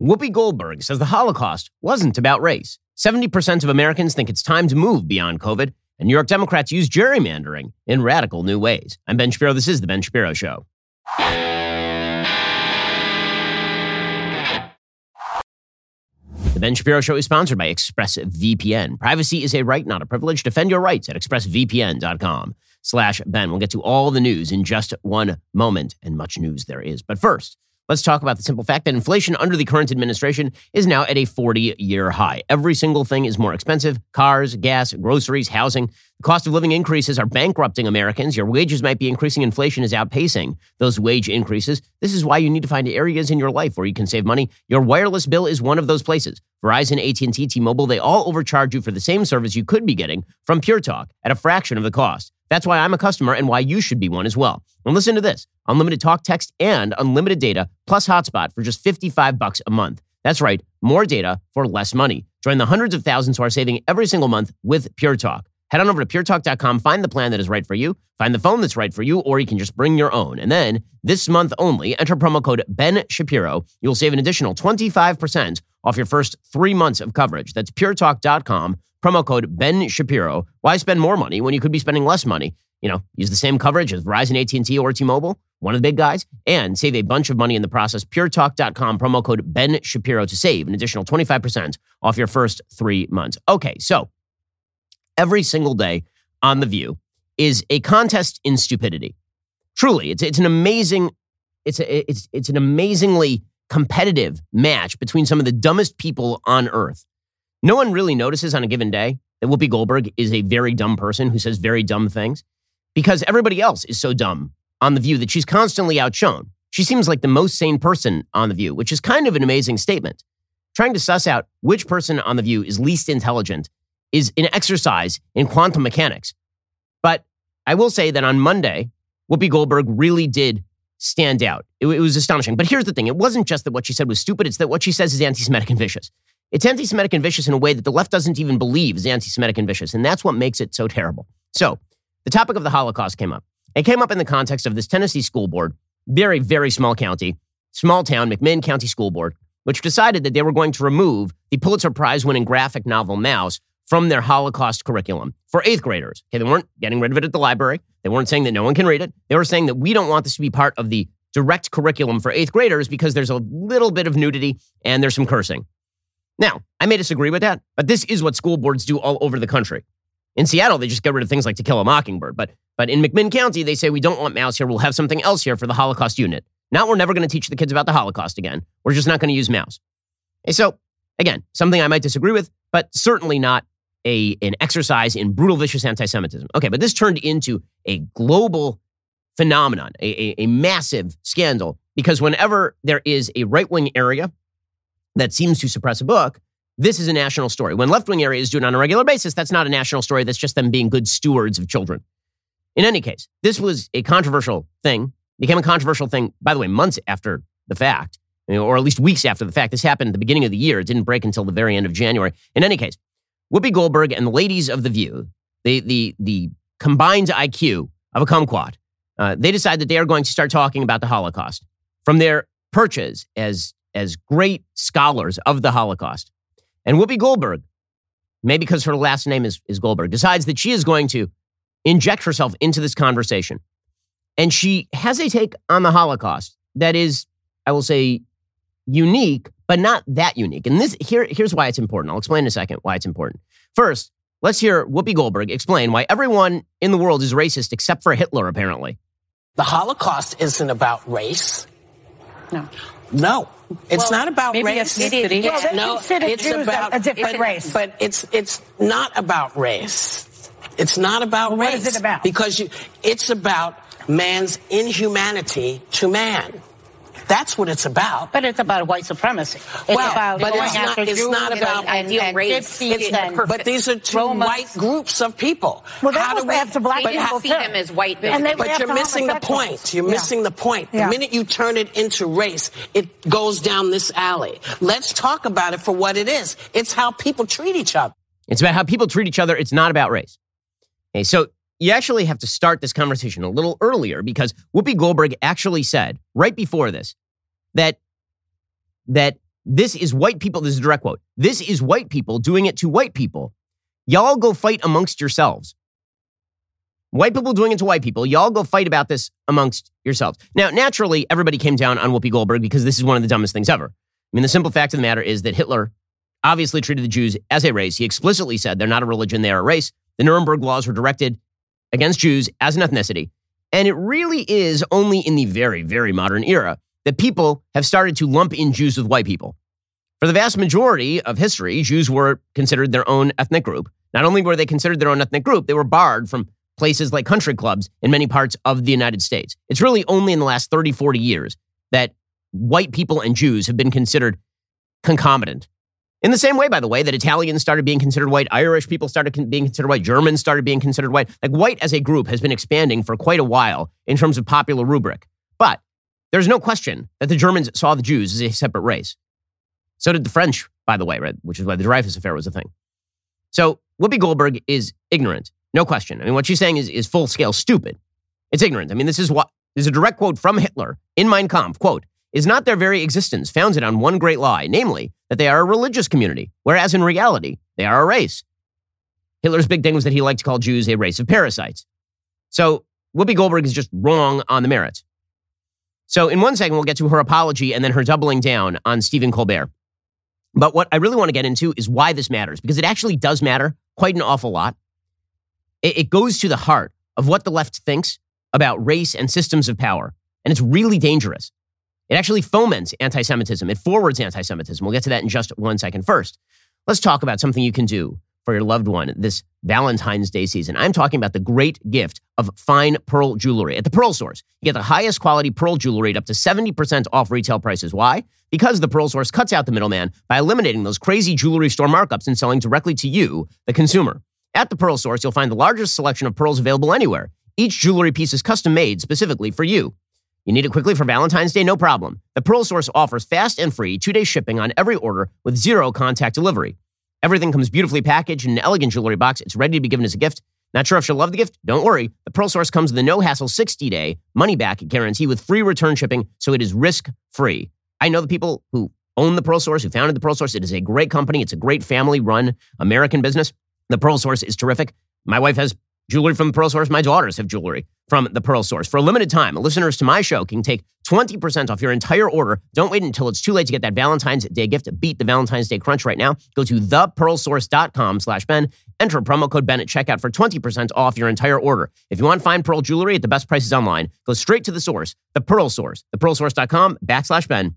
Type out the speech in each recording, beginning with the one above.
Whoopi Goldberg says the Holocaust wasn't about race. 70% of Americans think it's time to move beyond COVID, and New York Democrats use gerrymandering in radical new ways. I'm Ben Shapiro. This is The Ben Shapiro Show. The Ben Shapiro Show is sponsored by ExpressVPN. Privacy is a right, not a privilege. Defend your rights at expressvpn.com slash Ben. We'll get to all the news in just one moment, and much news there is. But first, Let's talk about the simple fact that inflation under the current administration is now at a 40 year high. Every single thing is more expensive cars, gas, groceries, housing. The cost of living increases are bankrupting Americans. Your wages might be increasing. Inflation is outpacing those wage increases. This is why you need to find areas in your life where you can save money. Your wireless bill is one of those places. Verizon, AT&T, T-Mobile, they all overcharge you for the same service you could be getting from Pure Talk at a fraction of the cost. That's why I'm a customer and why you should be one as well. And listen to this unlimited talk, text, and unlimited data plus hotspot for just 55 bucks a month. That's right, more data for less money. Join the hundreds of thousands who are saving every single month with Pure Talk. Head on over to puretalk.com, find the plan that is right for you, find the phone that's right for you, or you can just bring your own. And then this month only, enter promo code Ben Shapiro. You'll save an additional 25% off your first three months of coverage. That's puretalk.com, promo code Ben Shapiro. Why spend more money when you could be spending less money? You know, use the same coverage as Verizon, AT&T, or T-Mobile, one of the big guys, and save a bunch of money in the process. PureTalk.com, promo code Ben Shapiro to save an additional 25% off your first three months. Okay, so every single day on The View is a contest in stupidity. Truly, it's, it's an amazing, it's, a, it's, it's an amazingly competitive match between some of the dumbest people on earth. No one really notices on a given day that Whoopi Goldberg is a very dumb person who says very dumb things because everybody else is so dumb on The View that she's constantly outshone. She seems like the most sane person on The View, which is kind of an amazing statement. Trying to suss out which person on The View is least intelligent is an exercise in quantum mechanics. But I will say that on Monday, Whoopi Goldberg really did stand out. It, it, was astonishing. But here's the thing it wasn't just that what she said was stupid, it's that what she says is anti Semitic and vicious. It's anti Semitic and vicious in a way that the left doesn't even believe is anti Semitic and vicious. And that's what makes it so terrible. So, the topic of the Holocaust came up. It came up in the context of this Tennessee school board, very, very small county, small town, McMinn County School Board, which decided that they were going to remove the Pulitzer Prize winning graphic novel Maus from their Holocaust curriculum for eighth graders. Okay, they weren't getting rid of it at the library. They weren't saying that no one can read it. They were saying that we don't want this to be part of the direct curriculum for eighth graders because there's a little bit of nudity and there's some cursing. Now, I may disagree with that, but this is what school boards do all over the country. In Seattle, they just get rid of things like To Kill a Mockingbird. But, but in McMinn County, they say we don't want Maus here. We'll have something else here for the Holocaust unit. Now we're never going to teach the kids about the Holocaust again. We're just not going to use. And so, again, something I might disagree with, but certainly not a, an exercise in brutal, vicious anti Semitism. Okay, but this turned into a global phenomenon, a, a, a massive scandal, because whenever there is a right wing area that seems to suppress a book, this is a national story. When left wing areas do it on a regular basis, that's not a national story. That's just them being good stewards of children. In any case, this was a controversial thing, became a controversial thing, by the way, months after the fact, or at least weeks after the fact. This happened at the beginning of the year. It didn't break until the very end of January. In any case, Whoopi Goldberg and the ladies of The View, the, the, the combined IQ of a kumquat, uh, they decide that they are going to start talking about the Holocaust from their perches as, as great scholars of the Holocaust. And Whoopi Goldberg, maybe because her last name is, is Goldberg, decides that she is going to inject herself into this conversation. And she has a take on the Holocaust that is, I will say, unique, but not that unique. And this here, here's why it's important. I'll explain in a second why it's important. First, let's hear Whoopi Goldberg explain why everyone in the world is racist except for Hitler, apparently. The Holocaust isn't about race. No. No. It's well, not about maybe race. Ethnicity. It's, well, no, it's Jews about a different it, race. But it's it's not about race. It's not about well, race. What is it about? Because you, it's about man's inhumanity to man. That's what it's about. But it's about white supremacy. It's well, about but going it's after not, it's Jews not about and, ideal and race. It's not, but these are two Romans. white groups of people. Well, they must have some black but people how, too. see them as white And they but you're missing the point. You're yeah. missing the point. Yeah. The minute you turn it into race, it goes down this alley. Let's talk about it for what it is. It's how people treat each other. It's about how people treat each other. It's not about race. Okay, so you actually have to start this conversation a little earlier because Whoopi Goldberg actually said right before this that that This is white people. This is a direct quote. This is white people doing it to white people. Y'all go fight amongst yourselves. White people doing it to white people. Y'all go fight about this amongst yourselves. Now, naturally, everybody came down on Whoopi Goldberg because this is one of the dumbest things ever. I mean, the simple fact of the matter is that Hitler obviously treated the Jews as a race. He explicitly said they're not a religion, they are a race. The Nuremberg laws were directed against Jews as an ethnicity. And it really is only in the very, very modern era that people have started to lump in Jews with white people. For the vast majority of history, Jews were considered their own ethnic group. Not only were they considered their own ethnic group, they were barred from places like country clubs in many parts of the United States. It's really only in the last 30, 40 years that white people and Jews have been considered concomitant. In the same way, by the way, that Italians started being considered white, Irish people started being considered white, Germans started being considered white. Like white as a group has been expanding for quite a while in terms of popular rubric. But there's no question that the Germans saw the Jews as a separate race. So did the French, by the way, right? which is why the Dreyfus affair was a thing. So Whoopi Goldberg is ignorant, no question. I mean, what she's saying is, is full scale stupid. It's ignorant. I mean, this is what this is a direct quote from Hitler in Mein Kampf. Quote, is not their very existence founded on one great lie, namely that they are a religious community, whereas in reality, they are a race. Hitler's big thing was that he liked to call Jews a race of parasites. So Whoopi Goldberg is just wrong on the merits. So in one second, we'll get to her apology and then her doubling down on Stephen Colbert. But what I really want to get into is why this matters, because it actually does matter quite an awful lot. It, goes to the heart of what the left thinks about race and systems of power. And it's really dangerous. It actually foments anti Semitism, it forwards anti Semitism. We'll get to that in just one second. First, let's talk about something you can do for your loved one this Valentine's Day season. I'm talking about the great gift of fine pearl jewelry. At the Pearl Source, you get the highest quality pearl jewelry at up to 70% off retail prices. Why? Because the Pearl Source cuts out the middleman by eliminating those crazy jewelry store markups and selling directly to you, the consumer. At the Pearl Source, you'll find the largest selection of pearls available anywhere. Each jewelry piece is custom made specifically for you. You need it quickly for Valentine's Day? No problem. The Pearl Source offers fast and free two day shipping on every order with zero contact delivery. Everything comes beautifully packaged in an elegant jewelry box. It's ready to be given as a gift. Not sure if she'll love the gift? Don't worry. The Pearl Source comes with a no hassle 60 day money back guarantee with free return shipping, so it is risk free. I know the people who own the Pearl Source, who founded the Pearl Source. It is a great company. It's a great family run American business. The Pearl Source is terrific. My wife has jewelry from the Pearl Source. My daughters have jewelry from the Pearl Source. For a limited time, listeners to my show can take 20% off your entire order. Don't wait until it's too late to get that Valentine's Day gift. Beat the Valentine's Day crunch right now. Go to thepearlsource.com slash Ben. Enter promo code Ben at checkout for 20% off your entire order. If you want fine pearl jewelry at the best prices online, go straight to the source, the Pearl Source, thepearlsource.com backslash Ben.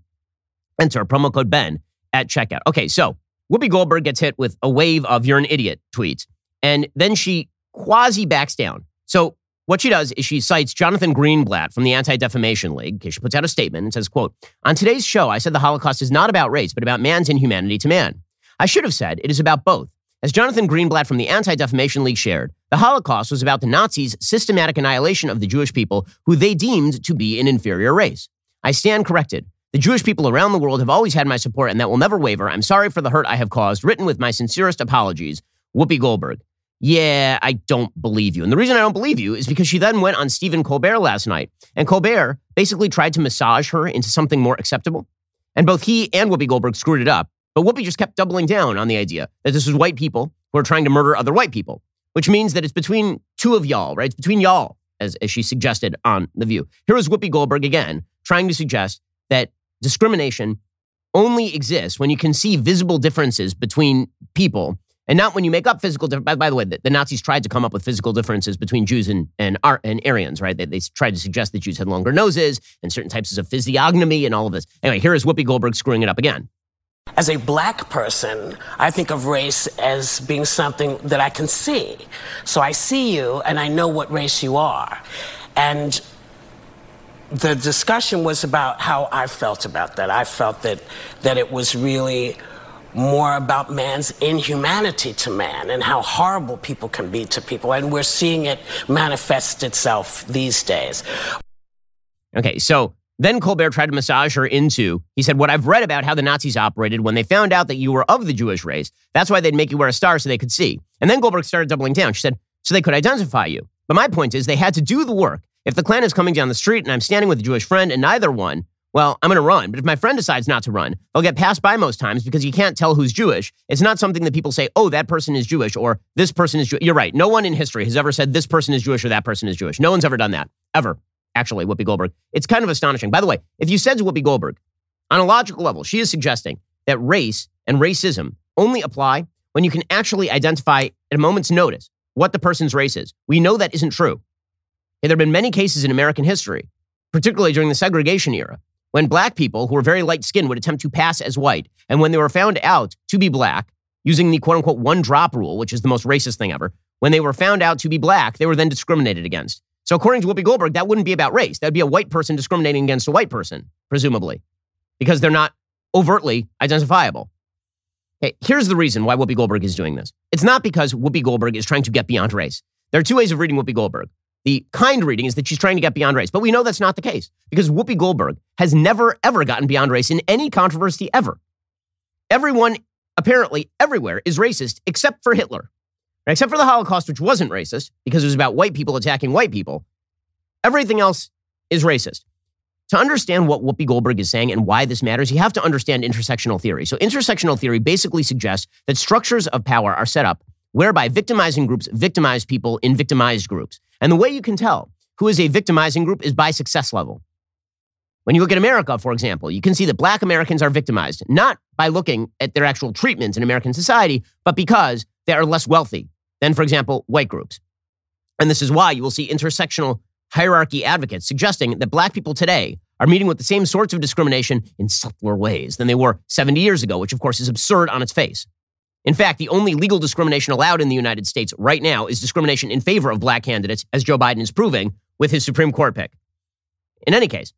Enter promo code Ben at checkout. Okay, so Whoopi Goldberg gets hit with a wave of you're an idiot tweets. And then she quasi backs down. So what she does is she cites Jonathan Greenblatt from the Anti-Defamation League. She puts out a statement and says, quote, On today's show, I said the Holocaust is not about race, but about man's inhumanity to man. I should have said it is about both. As Jonathan Greenblatt from the Anti-Defamation League shared, the Holocaust was about the Nazis' systematic annihilation of the Jewish people who they deemed to be an inferior race. I stand corrected. The Jewish people around the world have always had my support, and that will never waver. I'm sorry for the hurt I have caused. Written with my sincerest apologies, Whoopi Goldberg yeah, I don't believe you. And the reason I don't believe you is because she then went on Stephen Colbert last night, and Colbert basically tried to massage her into something more acceptable. And both he and Whoopi Goldberg screwed it up. But Whoopi just kept doubling down on the idea that this was white people who are trying to murder other white people, which means that it's between two of y'all, right? It's between y'all, as, as she suggested on The View. Here was Whoopi Goldberg again trying to suggest that discrimination only exists when you can see visible differences between people and not when you make up physical differences. By, by, the way, the, the, Nazis tried to come up with physical differences between Jews and and, and Aryans, right? They, they tried to suggest that Jews had longer noses and certain types of physiognomy and all of this. Anyway, here is Whoopi Goldberg screwing it up again. As a black person, I think of race as being something that I can see. So I see you and I know what race you are. And the discussion was about how I felt about that. I felt that that it was really more about man's inhumanity to man and how horrible people can be to people. And we're seeing it manifest itself these days. Okay, so then Colbert tried to massage her into, he said, What I've read about how the Nazis operated when they found out that you were of the Jewish race, that's why they'd make you wear a star so they could see. And then Goldberg started doubling down. She said, So they could identify you. But my point is, they had to do the work. If the Klan is coming down the street and I'm standing with a Jewish friend and neither one well, I'm going to run. But if my friend decides not to run, they'll get passed by most times because you can't tell who's Jewish. It's not something that people say, oh, that person is Jewish or this person is Jewish. You're right. No one in history has ever said this person is Jewish or that person is Jewish. No one's ever done that, ever. Actually, Whoopi Goldberg. It's kind of astonishing. By the way, if you said to Whoopi Goldberg, on a logical level, she is suggesting that race and racism only apply when you can actually identify at a moment's notice what the person's race is. We know that isn't true. There have been many cases in American history, particularly during the segregation era, when black people who were very light skinned would attempt to pass as white. And when they were found out to be black, using the quote unquote one drop rule, which is the most racist thing ever, when they were found out to be black, they were then discriminated against. So, according to Whoopi Goldberg, that wouldn't be about race. That would be a white person discriminating against a white person, presumably, because they're not overtly identifiable. Here's the reason why Whoopi Goldberg is doing this. It's not because Whoopi Goldberg is trying to get beyond race. There are two ways of reading Whoopi Goldberg. The kind reading is that she's trying to get beyond race, but we know that's not the case because Whoopi Goldberg has never, ever gotten beyond race in any controversy ever. Everyone, apparently, everywhere is racist except for Hitler, except for the Holocaust, which wasn't racist because it was about white people attacking white people. Everything else is racist. To understand what Whoopi Goldberg is saying and why this matters, you have to understand intersectional theory. So, intersectional theory basically suggests that structures of power are set up whereby victimizing groups victimize people in victimized groups. And the way you can tell who is a victimizing group is by success level. When you look at America, for example, you can see that black Americans are victimized, not by looking at their actual treatments in American society, but because they are less wealthy than, for example, white groups. And this is why you will see intersectional hierarchy advocates suggesting that black people today are meeting with the same sorts of discrimination in subtler ways than they were 70 years ago, which of course is absurd on its face. In fact, the only legal discrimination allowed in the United States right now is discrimination in favor of black candidates, as Joe Biden is proving with his Supreme Court pick. In any case,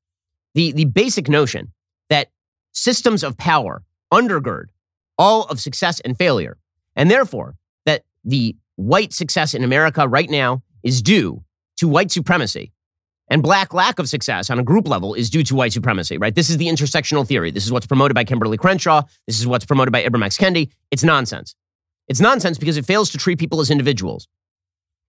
the, the basic notion that systems of power undergird all of success and failure, and therefore that the white success in America right now is due to white supremacy, and black lack of success on a group level is due to white supremacy, right? This is the intersectional theory. This is what's promoted by Kimberlé Crenshaw. This is what's promoted by Ibram X. Kendi. It's nonsense. It's nonsense because it fails to treat people as individuals.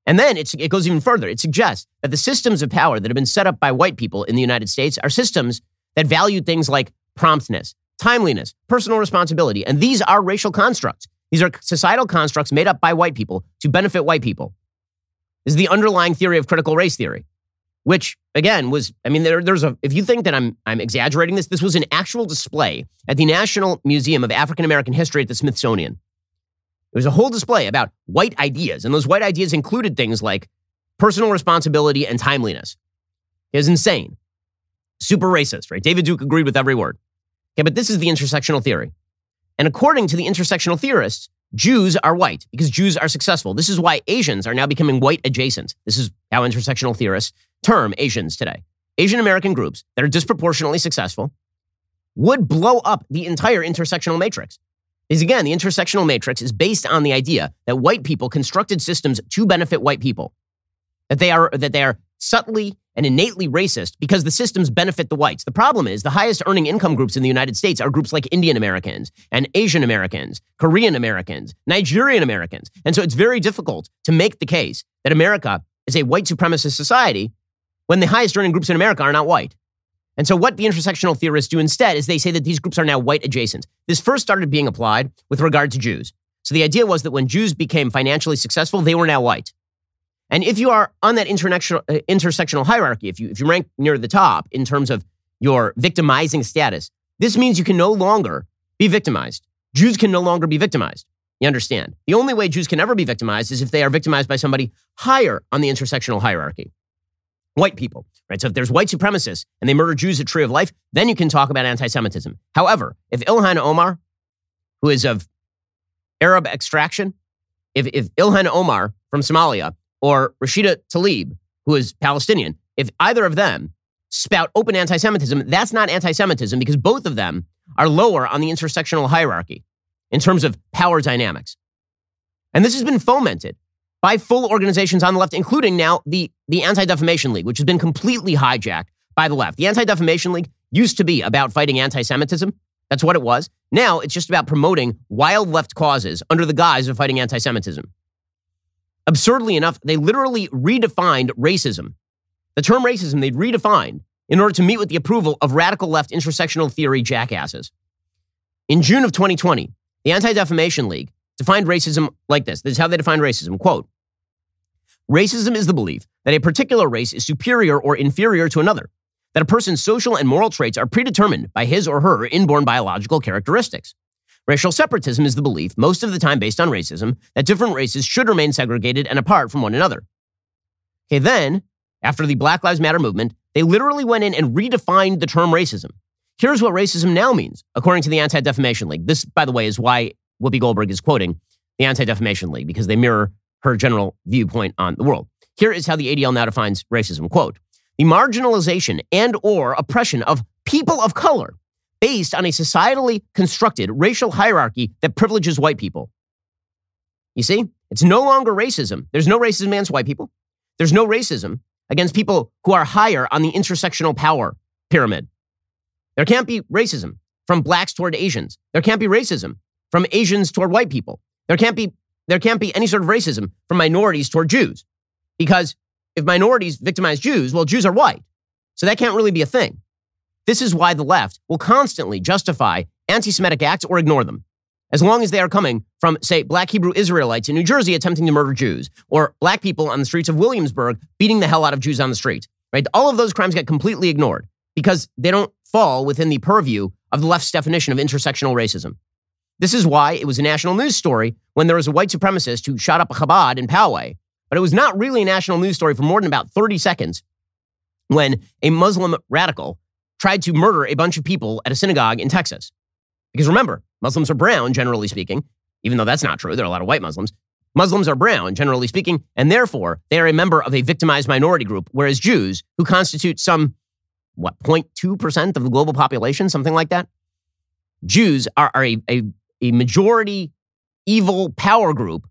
And then it goes even further. It suggests that the systems of power that have been set up by white people in the United States are systems that value things like promptness, timeliness, personal responsibility. And these are racial constructs. These are societal constructs made up by white people to benefit white people. This is the underlying theory of critical race theory which again was i mean there, there's a if you think that i'm i'm exaggerating this this was an actual display at the national museum of african american history at the smithsonian. It was a whole display about white ideas and those white ideas included things like personal responsibility and timeliness. It was insane. Super racist right? David duke agreed with every word. Okay but this is the intersectional theory. And according to the intersectional theorists Jews are white because Jews are successful. This is why Asians are now becoming white adjacent. This is how intersectional theorists term Asians today. Asian American groups that are disproportionately successful would blow up the entire intersectional matrix. Because again, the intersectional matrix is based on the idea that white people constructed systems to benefit white people. That they are that they are subtly and innately racist because the systems benefit the whites. The problem is the highest earning income groups in the United States are groups like Indian Americans and Asian Americans, Korean Americans, Nigerian Americans. And so it's very difficult to make the case that America is a white supremacist society when the highest earning groups in America are not white. And so, what the intersectional theorists do instead is they say that these groups are now white adjacent. This first started being applied with regard to Jews. So, the idea was that when Jews became financially successful, they were now white. And if you are on that intersectional, uh, intersectional hierarchy, if you, if you rank near the top in terms of your victimizing status, this means you can no longer be victimized. Jews can no longer be victimized. You understand? The only way Jews can ever be victimized is if they are victimized by somebody higher on the intersectional hierarchy white people, right? So if there's white supremacists and they murder Jews at Tree of Life, then you can talk about anti Semitism. However, if Ilhan Omar, who is of Arab extraction, if, if Ilhan Omar from Somalia or Rashida Tlaib, who is Palestinian, if either of them spout open anti Semitism, that's not anti Semitism because both of them are lower on the intersectional hierarchy in terms of power dynamics. And this has been fomented by full organizations on the left, including now the, the Anti Defamation League, which has been completely hijacked by the left. The Anti Defamation League used to be about fighting anti Semitism. That's what it was. Now it's just about promoting wild left causes under the guise of fighting anti Semitism. Absurdly enough, they literally redefined racism. The term racism, they'd redefined in order to meet with the approval of radical left intersectional theory jackasses. In June of 2020, the Anti Defamation League defined racism like this. This is how they defined racism. Quote Racism is the belief that a particular race is superior or inferior to another, that a person's social and moral traits are predetermined by his or her inborn biological characteristics. Racial separatism is the belief, most of the time based on racism, that different races should remain segregated and apart from one another. Okay, then, after the Black Lives Matter movement, they literally went in and redefined the term racism. Here's what racism now means, according to the Anti Defamation League. This, by the way, is why Whoopi Goldberg is quoting the Anti Defamation League, because they mirror her general viewpoint on the world. Here is how the ADL now defines racism. Quote, the marginalization and or oppression of people of color based on a societally constructed racial hierarchy that privileges white people. You see, it's no longer racism. There's no racism against white people. There's no racism against people who are higher on the intersectional power pyramid. There can't be racism from blacks toward Asians. There can't be racism from Asians toward white people. There can't be there can't be any sort of racism from minorities toward Jews. Because if minorities victimize Jews, well, Jews are white. So that can't really be a thing. This is why the left will constantly justify anti Semitic acts or ignore them, as long as they are coming from, say, black Hebrew Israelites in New Jersey attempting to murder Jews, or black people on the streets of Williamsburg beating the hell out of Jews on the street. Right? All of those crimes get completely ignored because they don't fall within the purview of the left's definition of intersectional racism. This is why it was a national news story when there was a white supremacist who shot up a Chabad in Poway, but it was not really a national news story for more than about 30 seconds when a Muslim radical tried to murder a bunch of people at a synagogue in Texas. Because remember, Muslims are brown, generally speaking, even though that's not true. There are a lot of white Muslims. Muslims are brown, generally speaking, and therefore they are a member of a victimized minority group, whereas Jews, who constitute some, what, 0.2% of the global population, something like that, Jews are, are a, a, a majority evil power group,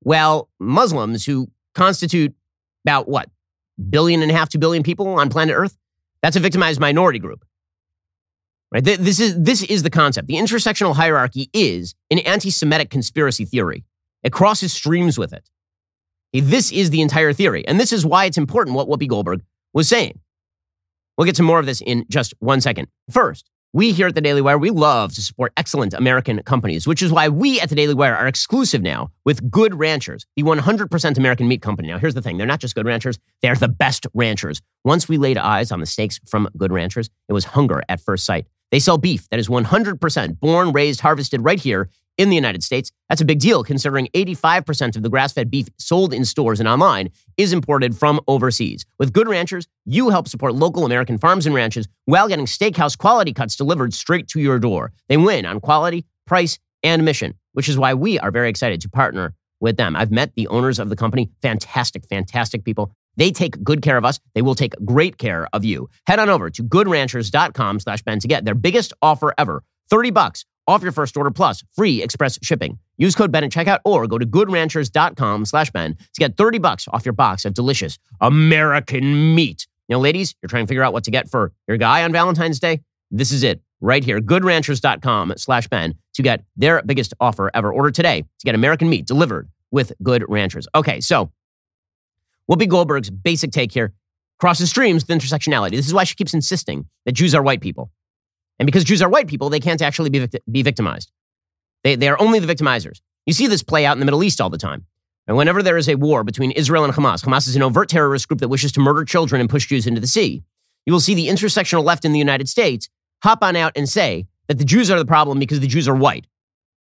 while Muslims, who constitute about what, billion and a half, two billion people on planet Earth, that's a victimized minority group. Right? This is, this is the concept. The intersectional hierarchy is an anti Semitic conspiracy theory. It crosses streams with it. This is the entire theory. And this is why it's important what Whoopi Goldberg was saying. We'll get to more of this in just one second. First, we here at the Daily Wire, we love to support excellent American companies, which is why we at the Daily Wire are exclusive now with Good Ranchers, the 100% American meat company. Now, here's the thing they're not just good ranchers, they're the best ranchers. Once we laid eyes on the steaks from Good Ranchers, it was hunger at first sight. They sell beef that is 100% born, raised, harvested right here in the United States. That's a big deal considering 85% of the grass fed beef sold in stores and online is imported from overseas. With Good Ranchers, you help support local American farms and ranches while getting steakhouse quality cuts delivered straight to your door. They win on quality, price, and mission, which is why we are very excited to partner with them. I've met the owners of the company, fantastic, fantastic people. They take good care of us. They will take great care of you. Head on over to goodranchers.com slash Ben to get their biggest offer ever. 30 bucks off your first order plus free express shipping. Use code Ben at checkout or go to goodranchers.com slash Ben to get 30 bucks off your box of delicious American meat. Now, ladies, you're trying to figure out what to get for your guy on Valentine's Day? This is it right here. Goodranchers.com slash Ben to get their biggest offer ever. Order today to get American meat delivered with Good Ranchers. Okay, so Whoopi Goldberg's basic take here crosses streams with intersectionality. This is why she keeps insisting that Jews are white people. And because Jews are white people, they can't actually be, victi- be victimized. They, they are only the victimizers. You see this play out in the Middle East all the time. And whenever there is a war between Israel and Hamas, Hamas is an overt terrorist group that wishes to murder children and push Jews into the sea. You will see the intersectional left in the United States hop on out and say that the Jews are the problem because the Jews are white.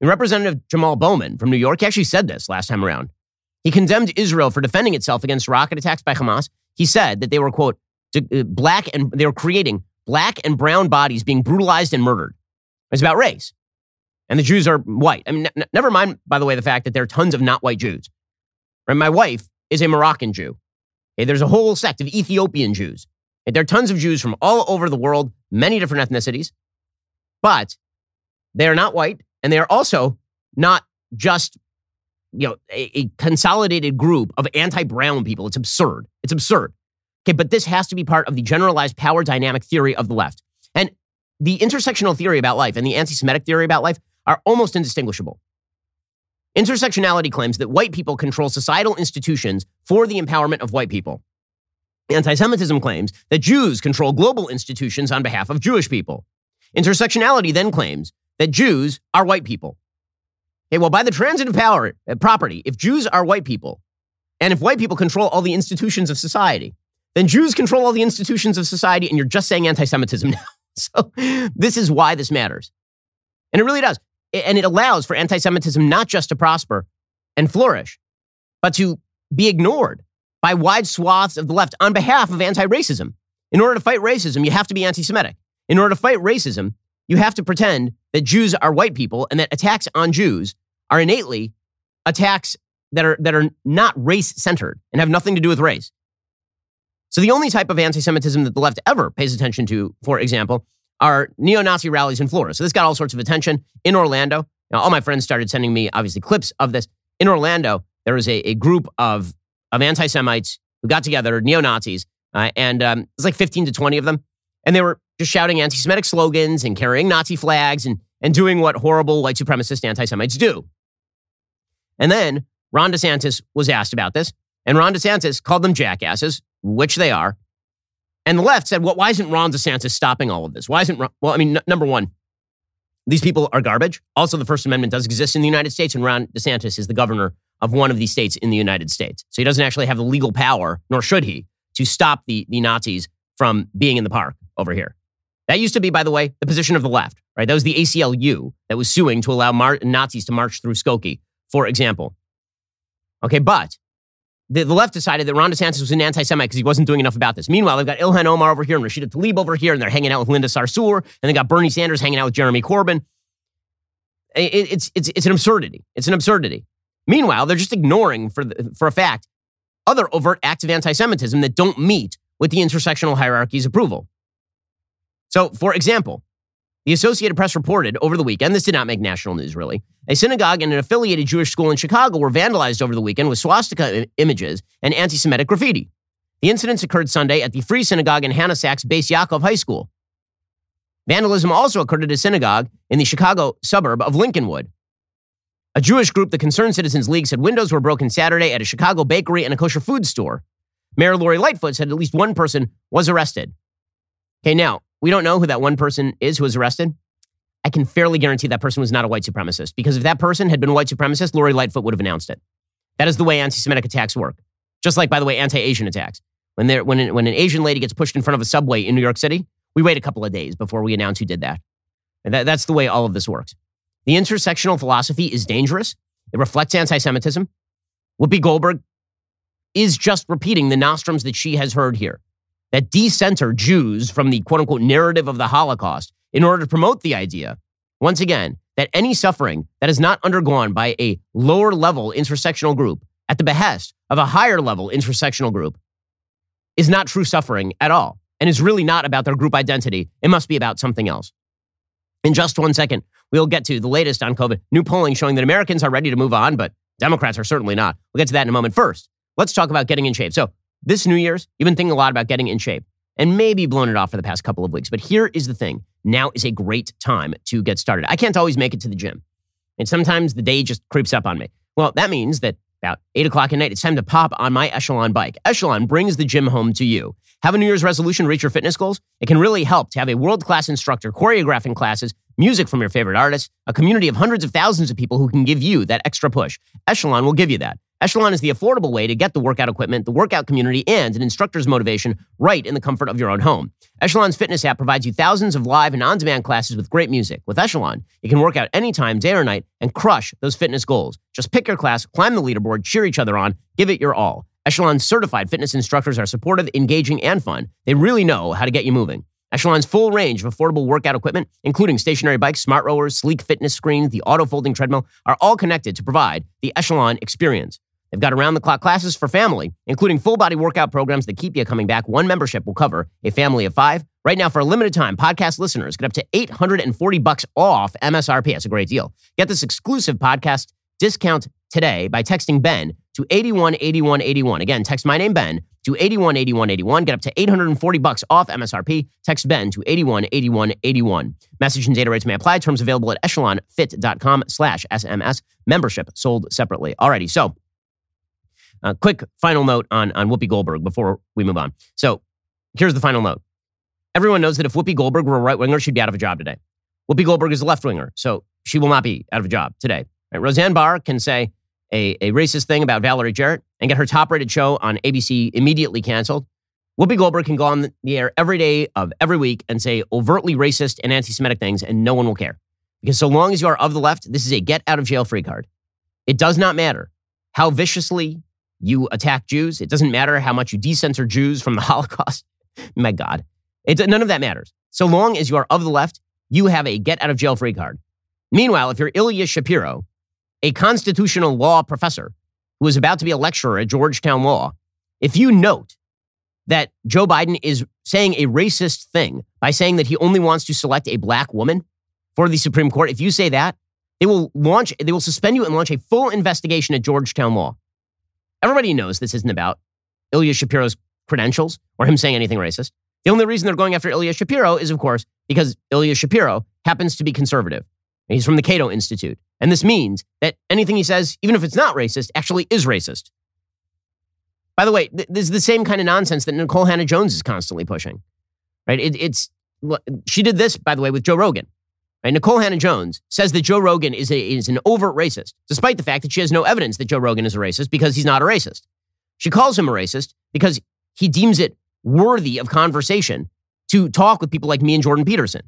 And Representative Jamal Bowman from New York actually said this last time around. He condemned Israel for defending itself against rocket attacks by Hamas. He said that they were, quote, uh, black and they were creating black and brown bodies being brutalized and murdered. It's about race. And the Jews are white. I mean, n- never mind, by the way, the fact that there are tons of not white Jews. Right? My wife is a Moroccan Jew. Okay? There's a whole sect of Ethiopian Jews. Okay? There are tons of Jews from all over the world, many different ethnicities, but they are not white, and they are also not just you know, a, a consolidated group of anti-brown people. It's absurd. It's absurd. Okay, but this has to be part of the generalized power dynamic theory of the left. And the intersectional theory about life and the anti-Semitic theory about life are almost indistinguishable. Intersectionality claims that white people control societal institutions for the empowerment of white people. Anti Semitism claims that Jews control global institutions on behalf of Jewish people. Intersectionality then claims that Jews are white people. Okay, well, by the transitive power uh, property, if Jews are white people, and if white people control all the institutions of society, then Jews control all the institutions of society, and you're just saying anti Semitism now. So, this is why this matters. And it really does. And it allows for anti Semitism not just to prosper and flourish, but to be ignored by wide swaths of the left on behalf of anti racism. In order to fight racism, you have to be anti Semitic. In order to fight racism, you have to pretend that Jews are white people and that attacks on Jews are innately attacks that are, that are not race centered and have nothing to do with race. So the only type of anti Semitism that the left ever pays attention to, for example, are neo Nazi rallies in Florida. So this got all sorts of attention in Orlando. Now, all my friends started sending me, obviously, clips of this. In Orlando, there was a, a group of, of anti Semites who got together, neo Nazis, uh, and um, it was like 15 to 20 of them. And they were just shouting anti Semitic slogans and carrying Nazi flags and, and doing what horrible white supremacist anti Semites do. And then Ron DeSantis was asked about this, and Ron DeSantis called them jackasses, which they are. And the left said, well, why isn't Ron DeSantis stopping all of this? Why isn't, Ron, well, I mean, n- number one, these people are garbage. Also, the First Amendment does exist in the United States, and Ron DeSantis is the governor of one of these states in the United States. So he doesn't actually have the legal power, nor should he, to stop the, the Nazis from being in the park over here. That used to be, by the way, the position of the left, right? That was the ACLU that was suing to allow Mar- Nazis to march through Skokie, for example. Okay, but the, the left decided that Ron DeSantis was an anti Semite because he wasn't doing enough about this. Meanwhile, they've got Ilhan Omar over here and Rashida Tlaib over here, and they're hanging out with Linda Sarsour, and they got Bernie Sanders hanging out with Jeremy Corbyn. It, it's, it's, it's an absurdity. It's an absurdity. Meanwhile, they're just ignoring, for, the, for a fact, other overt acts of anti Semitism that don't meet with the intersectional hierarchy's approval. So, for example, the Associated Press reported over the weekend, this did not make national news really, a synagogue and an affiliated Jewish school in Chicago were vandalized over the weekend with swastika images and anti Semitic graffiti. The incidents occurred Sunday at the Free Synagogue in Hannah Sacks Beis Yaakov High School. Vandalism also occurred at a synagogue in the Chicago suburb of Lincolnwood. A Jewish group, the Concerned Citizens League, said windows were broken Saturday at a Chicago bakery and a kosher food store. Mayor Lori Lightfoot said at least one person was arrested. Okay, now, we don't know who that one person is who was arrested. I can fairly guarantee that person was not a white supremacist because if that person had been a white supremacist, Lori Lightfoot would have announced it. That is the way anti Semitic attacks work. Just like, by the way, anti Asian attacks. When, when, an, when an Asian lady gets pushed in front of a subway in New York City, we wait a couple of days before we announce who did that. that that's the way all of this works. The intersectional philosophy is dangerous. It reflects anti Semitism. Whoopi Goldberg is just repeating the nostrums that she has heard here that decenter Jews from the quote unquote narrative of the Holocaust in order to promote the idea, once again, that any suffering that is not undergone by a lower level intersectional group at the behest of a higher level intersectional group is not true suffering at all and is really not about their group identity. It must be about something else. In just one second, we'll get to the latest on COVID. New polling showing that Americans are ready to move on, but Democrats are certainly not. We'll get to that in a moment. First, let's talk about getting in shape. So, this New Year's, you've been thinking a lot about getting in shape and maybe blown it off for the past couple of weeks. But here is the thing now is a great time to get started. I can't always make it to the gym, and sometimes the day just creeps up on me. Well, that means that about 8 o'clock at night, it's time to pop on my Echelon bike. Echelon brings the gym home to you. Have a New Year's resolution, reach your fitness goals? It can really help to have a world class instructor choreographing classes, music from your favorite artists, a community of hundreds of thousands of people who can give you that extra push. Echelon will give you that. Echelon is the affordable way to get the workout equipment, the workout community, and an instructor's motivation right in the comfort of your own home. Echelon's fitness app provides you thousands of live and on demand classes with great music. With Echelon, you can work out anytime, day or night, and crush those fitness goals. Just pick your class, climb the leaderboard, cheer each other on, give it your all. Echelon's certified fitness instructors are supportive, engaging, and fun. They really know how to get you moving. Echelon's full range of affordable workout equipment, including stationary bikes, smart rowers, sleek fitness screens, the auto folding treadmill, are all connected to provide the Echelon experience. They've got around the clock classes for family, including full body workout programs that keep you coming back. One membership will cover a family of five. Right now, for a limited time, podcast listeners get up to 840 bucks off MSRP. That's a great deal. Get this exclusive podcast discount today by texting Ben to 818181. Again, text my name Ben to 818181. Get up to 840 bucks off MSRP. Text Ben to 818181. Message and data rates may apply. Terms available at echelonfit.com slash SMS. Membership sold separately. Alrighty, so Uh, quick final note on, on Whoopi Goldberg before we move on. So here's the final note. Everyone knows that if Whoopi Goldberg were a right winger, she'd be out of a job today. Whoopi Goldberg is a left winger, so she will not be out of a job today. Right? Roseanne Barr can say a, a racist thing about Valerie Jarrett and get her top rated show on ABC immediately canceled. Whoopi Goldberg can go on the air every day of every week and say overtly racist and anti Semitic things, and no one will care. Because so long as you are of the left, this is a get out of jail free card. It does not matter how viciously you attack Jews. It doesn't matter how much you decensor Jews from the Holocaust. My God. It, none of that matters. So long as you are of the left, you have a get out of jail free card. Meanwhile, if you're Ilya Shapiro, a constitutional law professor who is about to be a lecturer at Georgetown Law, if you note that Joe Biden is saying a racist thing by saying that he only wants to select a black woman for the Supreme Court, if you say that, they will launch, they will suspend you and launch a full investigation at Georgetown Law. Everybody knows this isn't about Ilya Shapiro's credentials or him saying anything racist. The only reason they're going after Ilya Shapiro is, of course, because Ilya Shapiro happens to be conservative. He's from the Cato Institute. And this means that anything he says, even if it's not racist, actually is racist. By the way, th- this is the same kind of nonsense that Nikole Hannah Jones is constantly pushing. Right? It, it's she did this, by the way, with Joe Rogan. Right? Nikole Hannah Jones says that Joe Rogan is, a, is an overt racist, despite the fact that she has no evidence that Joe Rogan is a racist because he's not a racist. She calls him a racist because he deems it worthy of conversation to talk with people like me and Jordan Peterson.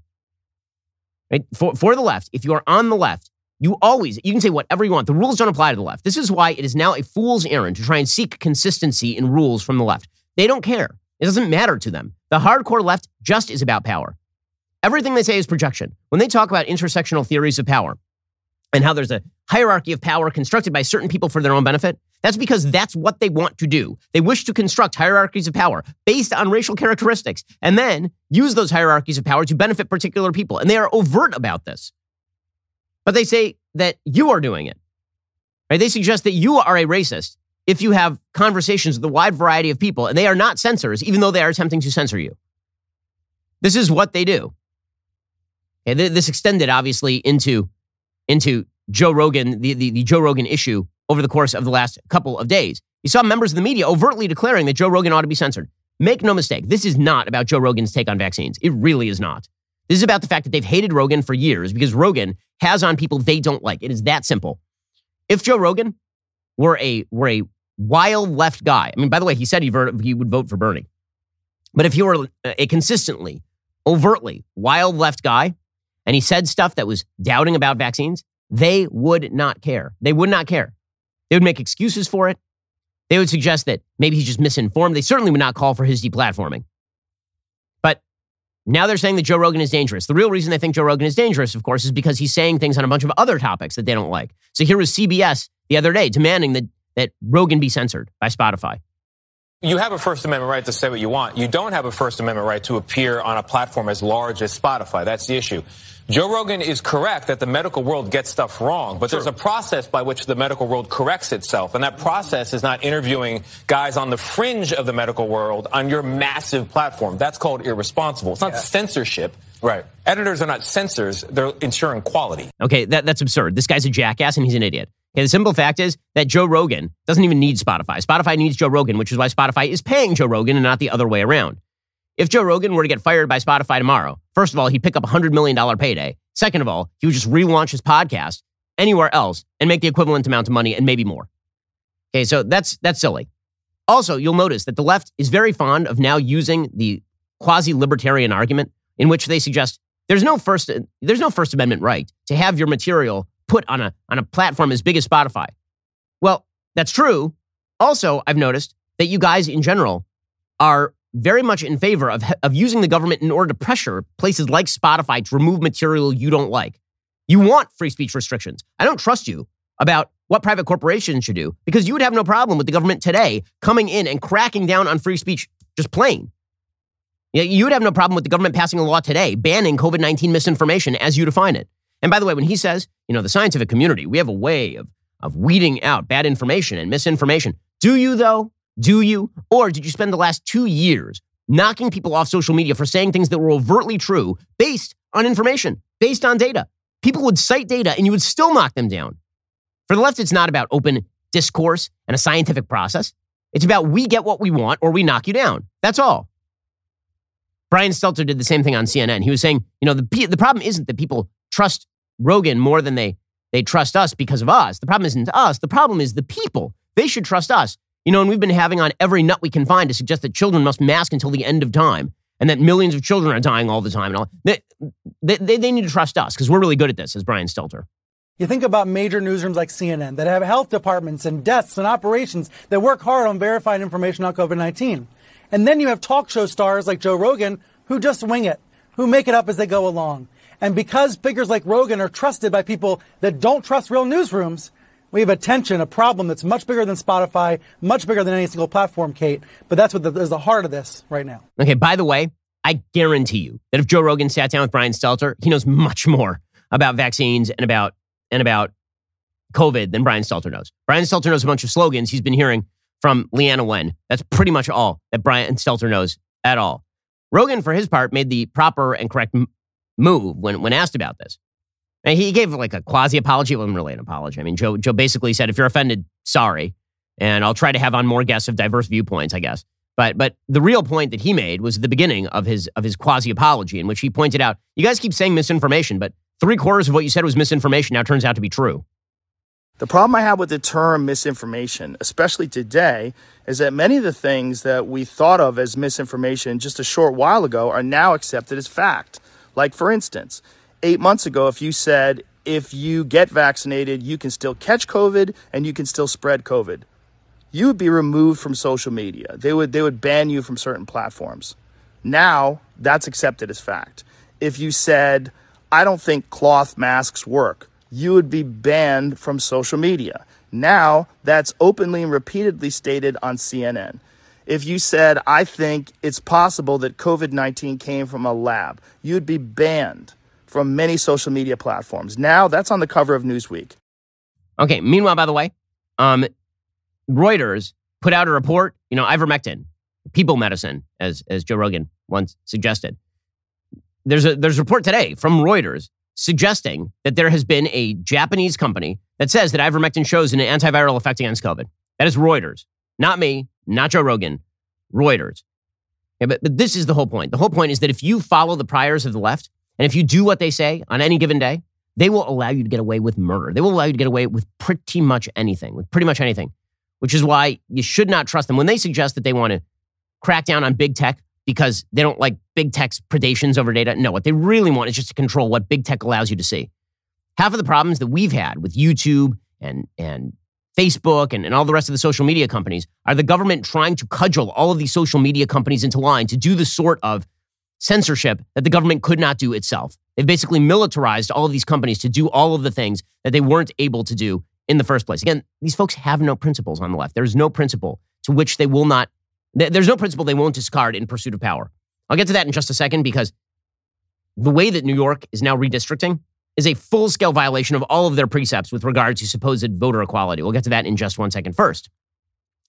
Right? For, for the left, if you are on the left, you always, you can say whatever you want. The rules don't apply to the left. This is why it is now a fool's errand to try and seek consistency in rules from the left. They don't care. It doesn't matter to them. The hardcore left just is about power. Everything they say is projection. When they talk about intersectional theories of power and how there's a hierarchy of power constructed by certain people for their own benefit, that's because that's what they want to do. They wish to construct hierarchies of power based on racial characteristics and then use those hierarchies of power to benefit particular people. And they are overt about this. But they say that you are doing it. Right? They suggest that you are a racist if you have conversations with a wide variety of people, and they are not censors, even though they are attempting to censor you. This is what they do. Okay, this extended obviously into into Joe Rogan, the, the, the Joe Rogan issue over the course of the last couple of days. You saw members of the media overtly declaring that Joe Rogan ought to be censored. Make no mistake, this is not about Joe Rogan's take on vaccines. It really is not. This is about the fact that they've hated Rogan for years because Rogan has on people they don't like. It is that simple. If Joe Rogan were a were a wild left guy, I mean, by the way, he said he, he would vote for Bernie, but if he were uh, a consistently, overtly wild left guy, and he said stuff that was doubting about vaccines, they would not care. They would not care. They would make excuses for it. They would suggest that maybe he's just misinformed. They certainly would not call for his deplatforming. But now they're saying that Joe Rogan is dangerous. The real reason they think Joe Rogan is dangerous, of course, is because he's saying things on a bunch of other topics that they don't like. So here was CBS the other day demanding that, that Rogan be censored by Spotify. You have a First Amendment right to say what you want. You don't have a First Amendment right to appear on a platform as large as Spotify. That's the issue. Joe Rogan is correct that the medical world gets stuff wrong, but sure. there's a process by which the medical world corrects itself. And that process is not interviewing guys on the fringe of the medical world on your massive platform. That's called irresponsible. It's not yeah. censorship. Right. Editors are not censors. They're ensuring quality. Okay, that, that's absurd. This guy's a jackass and he's an idiot. Okay, the simple fact is that Joe Rogan doesn't even need Spotify. Spotify needs Joe Rogan, which is why Spotify is paying Joe Rogan and not the other way around. If Joe Rogan were to get fired by Spotify tomorrow, first of all, he'd pick up a $100 million payday. Second of all, he would just relaunch his podcast anywhere else and make the equivalent amount of money and maybe more. Okay, so that's that's silly. Also, you'll notice that the left is very fond of now using the quasi-libertarian argument in which they suggest there's no first there's no First Amendment right to have your material put on a on a platform as big as Spotify. Well, that's true. Also, I've noticed that you guys in general are very much in favor of, of using the government in order to pressure places like Spotify to remove material you don't like. You want free speech restrictions. I don't trust you about what private corporations should do because you would have no problem with the government today coming in and cracking down on free speech just plain. You would have no problem with the government passing a law today banning COVID 19 misinformation as you define it. And by the way, when he says, you know, the scientific community, we have a way of, of weeding out bad information and misinformation. Do you, though? Do you? Or did you spend the last two years knocking people off social media for saying things that were overtly true based on information, based on data? People would cite data and you would still knock them down. For the left, it's not about open discourse and a scientific process. It's about we get what we want or we knock you down. That's all. Brian Stelter did the same thing on CNN. He was saying, you know, the, the problem isn't that people trust Rogan more than they, they trust us because of us. The problem isn't us. The problem is the people. They should trust us. You know, and we've been having on every nut we can find to suggest that children must mask until the end of time and that millions of children are dying all the time and all. They, they, they need to trust us because we're really good at this, as Brian Stelter. You think about major newsrooms like CNN that have health departments and desks and operations that work hard on verifying information on COVID 19. And then you have talk show stars like Joe Rogan who just wing it, who make it up as they go along. And because figures like Rogan are trusted by people that don't trust real newsrooms, we have a tension, a problem that's much bigger than Spotify, much bigger than any single platform, Kate. But that's what the, is the heart of this right now. Okay, by the way, I guarantee you that if Joe Rogan sat down with Brian Stelter, he knows much more about vaccines and about and about COVID than Brian Stelter knows. Brian Stelter knows a bunch of slogans he's been hearing from Leana Wen. That's pretty much all that Brian Stelter knows at all. Rogan, for his part, made the proper and correct move when, when asked about this. And he gave like a quasi apology. It wasn't really an apology. I mean, Joe, Joe basically said, if you're offended, sorry. And I'll try to have on more guests of diverse viewpoints, I guess. But but the real point that he made was the beginning of his of his quasi apology, in which he pointed out, you guys keep saying misinformation, but three quarters of what you said was misinformation now turns out to be true. The problem I have with the term misinformation, especially today, is that many of the things that we thought of as misinformation just a short while ago are now accepted as fact. Like, for instance, eight months ago, if you said, if you get vaccinated, you can still catch COVID and you can still spread COVID, you would be removed from social media. They would, they would ban you from certain platforms. Now, that's accepted as fact. If you said, I don't think cloth masks work, you would be banned from social media. Now, that's openly and repeatedly stated on CNN. If you said, I think it's possible that COVID 19 came from a lab, you'd be banned from many social media platforms. Now, that's on the cover of Newsweek. Okay. Meanwhile, by the way, um, Reuters put out a report, you know, ivermectin, people medicine, as, as Joe Rogan once suggested. There's a, there's a report today from Reuters suggesting that there has been a Japanese company that says that ivermectin shows an antiviral effect against COVID. That is Reuters, not me, not Joe Rogan, Reuters. Yeah, but, but this is the whole point. The whole point is that if you follow the priors of the left, and if you do what they say on any given day, they will allow you to get away with murder. They will allow you to get away with pretty much anything, with pretty much anything, which is why you should not trust them. When they suggest that they want to crack down on big tech, because they don't like big tech's predations over data. No, what they really want is just to control what big tech allows you to see. Half of the problems that we've had with YouTube and, and Facebook and, and all the rest of the social media companies are the government trying to cudgel all of these social media companies into line to do the sort of censorship that the government could not do itself. They've basically militarized all of these companies to do all of the things that they weren't able to do in the first place. Again, these folks have no principles on the left. There's no principle to which they will not there's no principle they won't discard in pursuit of power. I'll get to that in just a second because the way that New York is now redistricting is a full scale violation of all of their precepts with regard to supposed voter equality. We'll get to that in just one second. First,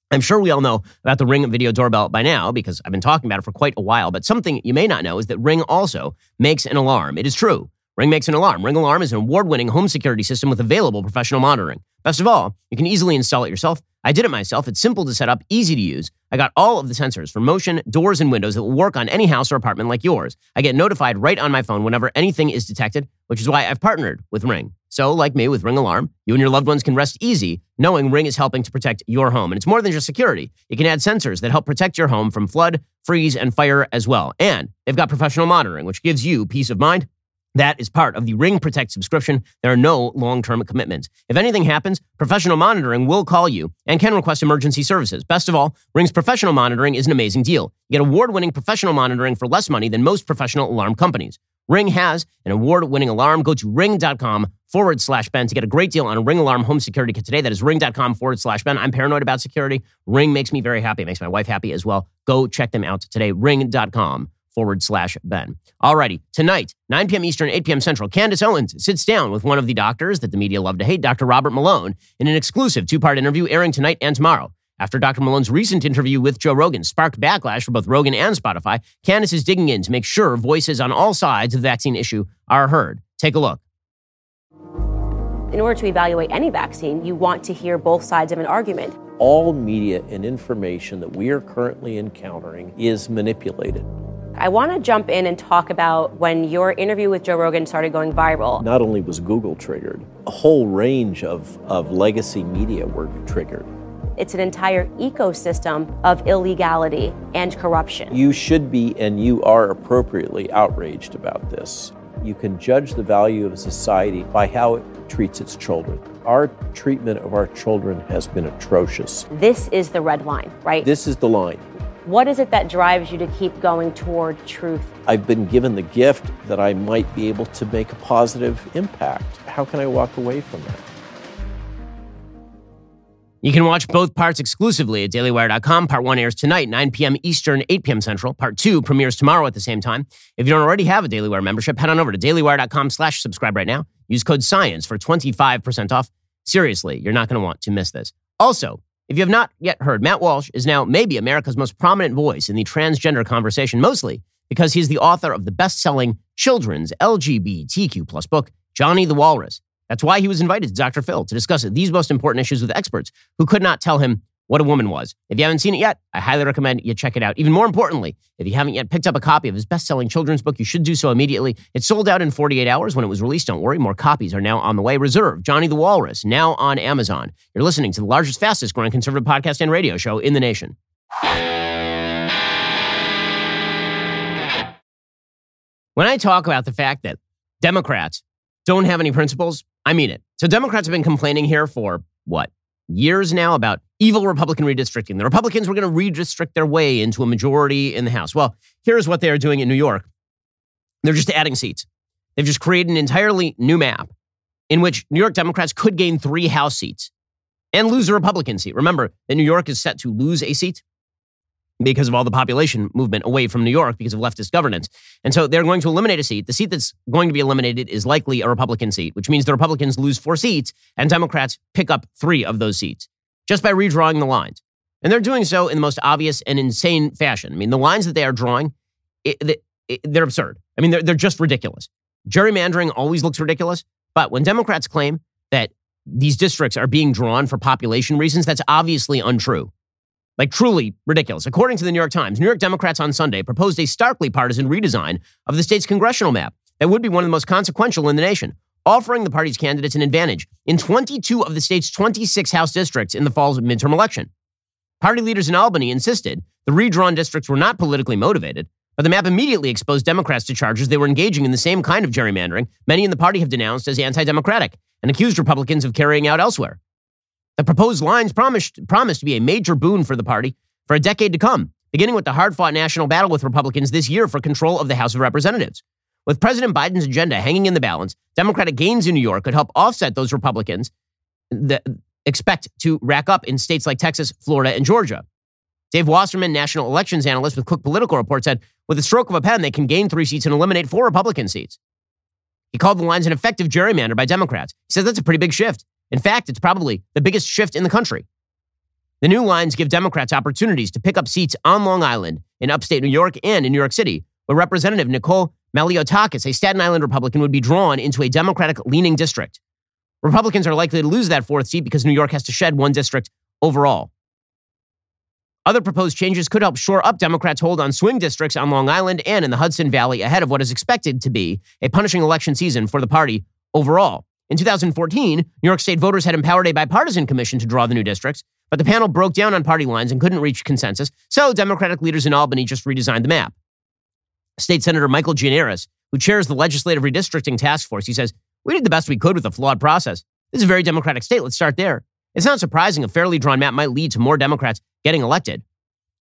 I'm sure we all know about the Ring video doorbell by now because I've been talking about it for quite a while. But something you may not know is that Ring also makes an alarm. It is true. Ring makes an alarm. Ring Alarm is an award winning home security system with available professional monitoring. Best of all, you can easily install it yourself. I did it myself. It's simple to set up, easy to use. I got all of the sensors for motion, doors, and windows that will work on any house or apartment like yours. I get notified right on my phone whenever anything is detected, which is why I've partnered with Ring. So, like me with Ring Alarm, you and your loved ones can rest easy knowing Ring is helping to protect your home. And it's more than just security. You can add sensors that help protect your home from flood, freeze, and fire as well. And they've got professional monitoring, which gives you peace of mind that is part of the Ring Protect subscription. There are no long term commitments. If anything happens, professional monitoring will call you and can request emergency services. Best of all, Ring's professional monitoring is an amazing deal. You get award winning professional monitoring for less money than most professional alarm companies. Ring has an award winning alarm. Go to ring.com forward slash Ben to get a great deal on a Ring Alarm home security kit today. That is ring.com forward slash Ben. I'm paranoid about security. Ring makes me very happy. It makes my wife happy as well. Go check them out today. Ring.com forward slash Ben. Alrighty, tonight, 9 p.m. Eastern, 8 p.m. Central, Candace Owens sits down with one of the doctors that the media love to hate, Dr. Robert Malone, in an exclusive two part interview airing tonight and tomorrow. After Dr. Malone's recent interview with Joe Rogan sparked backlash for both Rogan and Spotify, Candace is digging in to make sure voices on all sides of the vaccine issue are heard. Take a look. In order to evaluate any vaccine, you want to hear both sides of an argument. All media and information that we are currently encountering is manipulated. I want to jump in and talk about when your interview with Joe Rogan started going viral. Not only was Google triggered, a whole range of, of legacy media were triggered. It's an entire ecosystem of illegality and corruption. You should be, and you are appropriately outraged about this. You can judge the value of a society by how it treats its children. Our treatment of our children has been atrocious. This is the red line, right? This is the line. What is it that drives you to keep going toward truth? I've been given the gift that I might be able to make a positive impact. How can I walk away from that? You can watch both parts exclusively at dailywire.com. Part one airs tonight, 9 p.m. Eastern, 8 p.m. Central. Part two premieres tomorrow at the same time. If you don't already have a Daily Wire membership, head on over to dailywire.com slash subscribe right now. Use code SCIENCE for 25% off. Seriously, you're not going to want to miss this. Also, if you have not yet heard, Matt Walsh is now maybe America's most prominent voice in the transgender conversation, mostly because he's the author of the best-selling children's LGBTQ plus book, Johnny the Walrus. That's why he was invited to Dr. Phil to discuss these most important issues with experts who could not tell him what a woman was. If you haven't seen it yet, I highly recommend you check it out. Even more importantly, if you haven't yet picked up a copy of his best-selling children's book, you should do so immediately. It sold out in 48 hours when it was released. Don't worry, more copies are now on the way. Reserve Johnny the Walrus now on Amazon. You're listening to the largest, fastest growing conservative podcast and radio show in the nation. When I talk about the fact that Democrats don't have any principles, I mean it. So Democrats have been complaining here for what? Years now about evil Republican redistricting. The Republicans were going to redistrict their way into a majority in the House. Well, here's what they are doing in New York. They're just adding seats. They've just created an entirely new map in which New York Democrats could gain three House seats and lose a Republican seat. Remember that New York is set to lose a seat because of all the population movement away from New York because of leftist governance. And so they're going to eliminate a seat. The seat that's going to be eliminated is likely a Republican seat, which means the Republicans lose four seats and Democrats pick up three of those seats just by redrawing the lines. And they're doing so in the most obvious and insane fashion. I mean, the lines that they are drawing, it, it, they're absurd. I mean, they're, they're just ridiculous. Gerrymandering always looks ridiculous, but when Democrats claim that these districts are being drawn for population reasons, that's obviously untrue. Like truly ridiculous. According to the New York Times, New York Democrats on Sunday proposed a starkly partisan redesign of the state's congressional map that would be one of the most consequential in the nation, offering the party's candidates an advantage in 22 of the state's 26 House districts in the fall's midterm election. Party leaders in Albany insisted the redrawn districts were not politically motivated, but the map immediately exposed Democrats to charges they were engaging in the same kind of gerrymandering many in the party have denounced as anti democratic and accused Republicans of carrying out elsewhere. The proposed lines promised, promised to be a major boon for the party for a decade to come, beginning with the hard fought national battle with Republicans this year for control of the House of Representatives. With President Biden's agenda hanging in the balance, Democratic gains in New York could help offset those Republicans that expect to rack up in states like Texas, Florida, and Georgia. Dave Wasserman, national elections analyst with Cook Political Report, said with a stroke of a pen, they can gain three seats and eliminate four Republican seats. He called the lines an effective gerrymander by Democrats. He says that's a pretty big shift. In fact, it's probably the biggest shift in the country. The new lines give Democrats opportunities to pick up seats on Long Island, in upstate New York, and in New York City, where Representative Nicole Malliotakis, a Staten Island Republican, would be drawn into a Democratic leaning district. Republicans are likely to lose that fourth seat because New York has to shed one district overall. Other proposed changes could help shore up Democrats' hold on swing districts on Long Island and in the Hudson Valley ahead of what is expected to be a punishing election season for the party overall. In 2014, New York State voters had empowered a bipartisan commission to draw the new districts, but the panel broke down on party lines and couldn't reach consensus, so Democratic leaders in Albany just redesigned the map. State Senator Michael Gianaris, who chairs the legislative redistricting task force, he says, We did the best we could with a flawed process. This is a very Democratic state. Let's start there. It's not surprising a fairly drawn map might lead to more Democrats getting elected.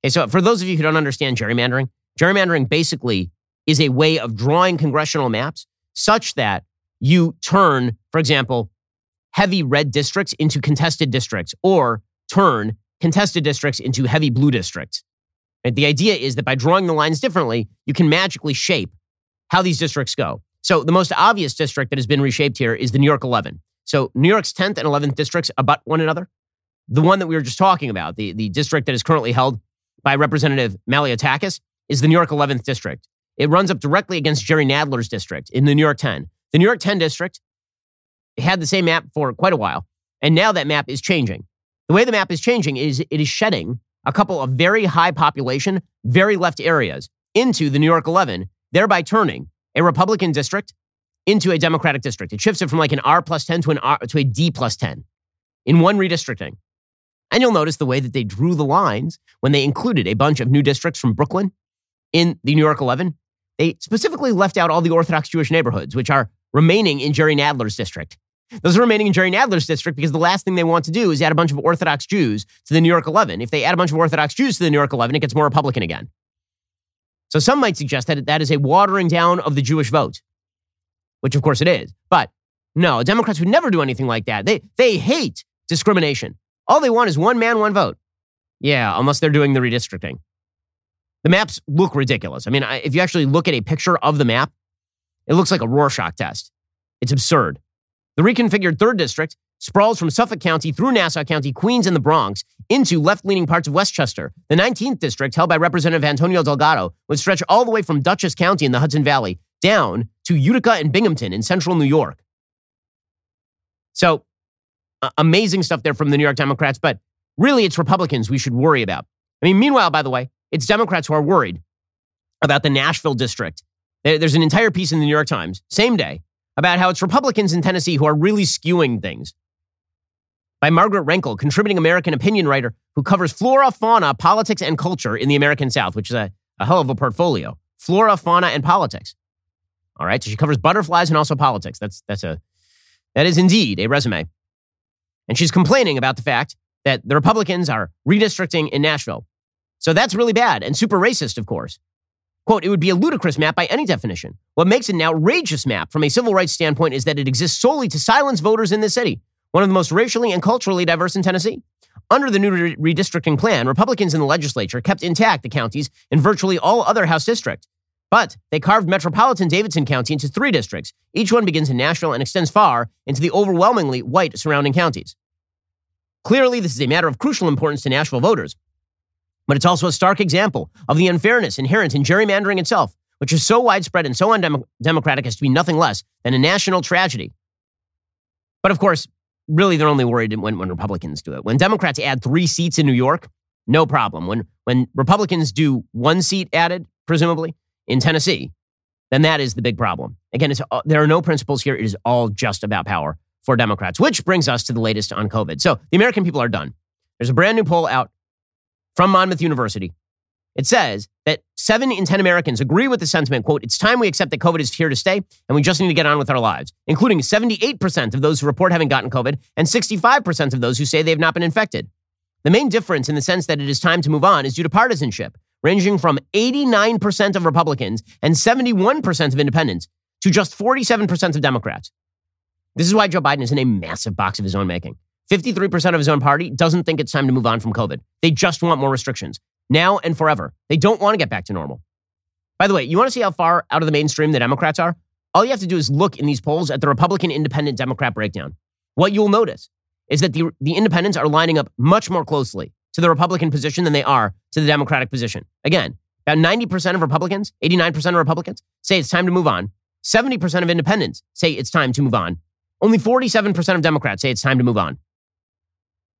Okay, so for those of you who don't understand gerrymandering, gerrymandering basically is a way of drawing congressional maps such that you turn, for example, heavy red districts into contested districts or turn contested districts into heavy blue districts. Right? The idea is that by drawing the lines differently, you can magically shape how these districts go. So the most obvious district that has been reshaped here is the New York 11. So New York's 10th and 11th districts abut one another. The one that we were just talking about, the, the district that is currently held by Representative Malliotakis, is the New York 11th district. It runs up directly against Jerry Nadler's district in the New York 10. The New York 10 district had the same map for quite a while, and now that map is changing. The way the map is changing is it is shedding a couple of very high population, very left areas into the New York 11, thereby turning a Republican district into a Democratic district. It shifts it from like an R plus 10 to an R to a D plus 10 in one redistricting. And you'll notice the way that they drew the lines when they included a bunch of new districts from Brooklyn in the New York 11. They specifically left out all the Orthodox Jewish neighborhoods, which are remaining in Jerry Nadler's district. Those are remaining in Jerry Nadler's district because the last thing they want to do is add a bunch of Orthodox Jews to the New York 11. If they add a bunch of Orthodox Jews to the New York 11, it gets more Republican again. So some might suggest that that is a watering down of the Jewish vote, which of course it is. But no, Democrats would never do anything like that. They, they hate discrimination. All they want is one man, one vote. Yeah, unless they're doing the redistricting. The maps look ridiculous. I mean, if you actually look at a picture of the map, it looks like a Rorschach test. It's absurd. The reconfigured 3rd District sprawls from Suffolk County through Nassau County, Queens, and the Bronx into left leaning parts of Westchester. The 19th District, held by Representative Antonio Delgado, would stretch all the way from Dutchess County in the Hudson Valley down to Utica and Binghamton in central New York. So, uh, amazing stuff there from the New York Democrats, but really it's Republicans we should worry about. I mean, meanwhile, by the way, it's Democrats who are worried about the Nashville district. There's an entire piece in the New York Times, same day, about how it's Republicans in Tennessee who are really skewing things. By Margaret Renkl, contributing American opinion writer who covers flora, fauna, politics, and culture in the American South, which is a, a hell of a portfolio. Flora, fauna, and politics. All right, so she covers butterflies and also politics. That's that's a that is indeed a resume. And she's complaining about the fact that the Republicans are redistricting in Nashville. So that's really bad and super racist, of course. Quote, it would be a ludicrous map by any definition. What makes it an outrageous map from a civil rights standpoint is that it exists solely to silence voters in the city, one of the most racially and culturally diverse in Tennessee. Under the new re- redistricting plan, Republicans in the legislature kept intact the counties in virtually all other House districts. But they carved metropolitan Davidson County into three districts. Each one begins in Nashville and extends far into the overwhelmingly white surrounding counties. Clearly, this is a matter of crucial importance to Nashville voters, but it's also a stark example of the unfairness inherent in gerrymandering itself, which is so widespread and so undemocratic as to be nothing less than a national tragedy. But of course, really they're only worried when, when Republicans do it. When Democrats add three seats in New York, no problem. When, when Republicans do one seat added, presumably, in Tennessee, then that is the big problem. Again, uh, there are no principles here. It is all just about power for Democrats, which brings us to the latest on COVID. So the American people are done. There's a brand new poll out from Monmouth University. It says that seven in 10 Americans agree with the sentiment, quote, it's time we accept that COVID is here to stay and we just need to get on with our lives, including 78% of those who report having gotten COVID and 65% of those who say they have not been infected. The main difference in the sense that it is time to move on is due to partisanship, ranging from 89% of Republicans and 71% of independents to just 47% of Democrats. This is why Joe Biden is in a massive box of his own making. 53% of his own party doesn't think it's time to move on from COVID. They just want more restrictions now and forever. They don't want to get back to normal. By the way, you want to see how far out of the mainstream the Democrats are? All you have to do is look in these polls at the Republican independent Democrat breakdown. What you'll notice is that the, the independents are lining up much more closely to the Republican position than they are to the Democratic position. Again, about 90% of Republicans, 89% of Republicans say it's time to move on. 70% of independents say it's time to move on. Only 47% of Democrats say it's time to move on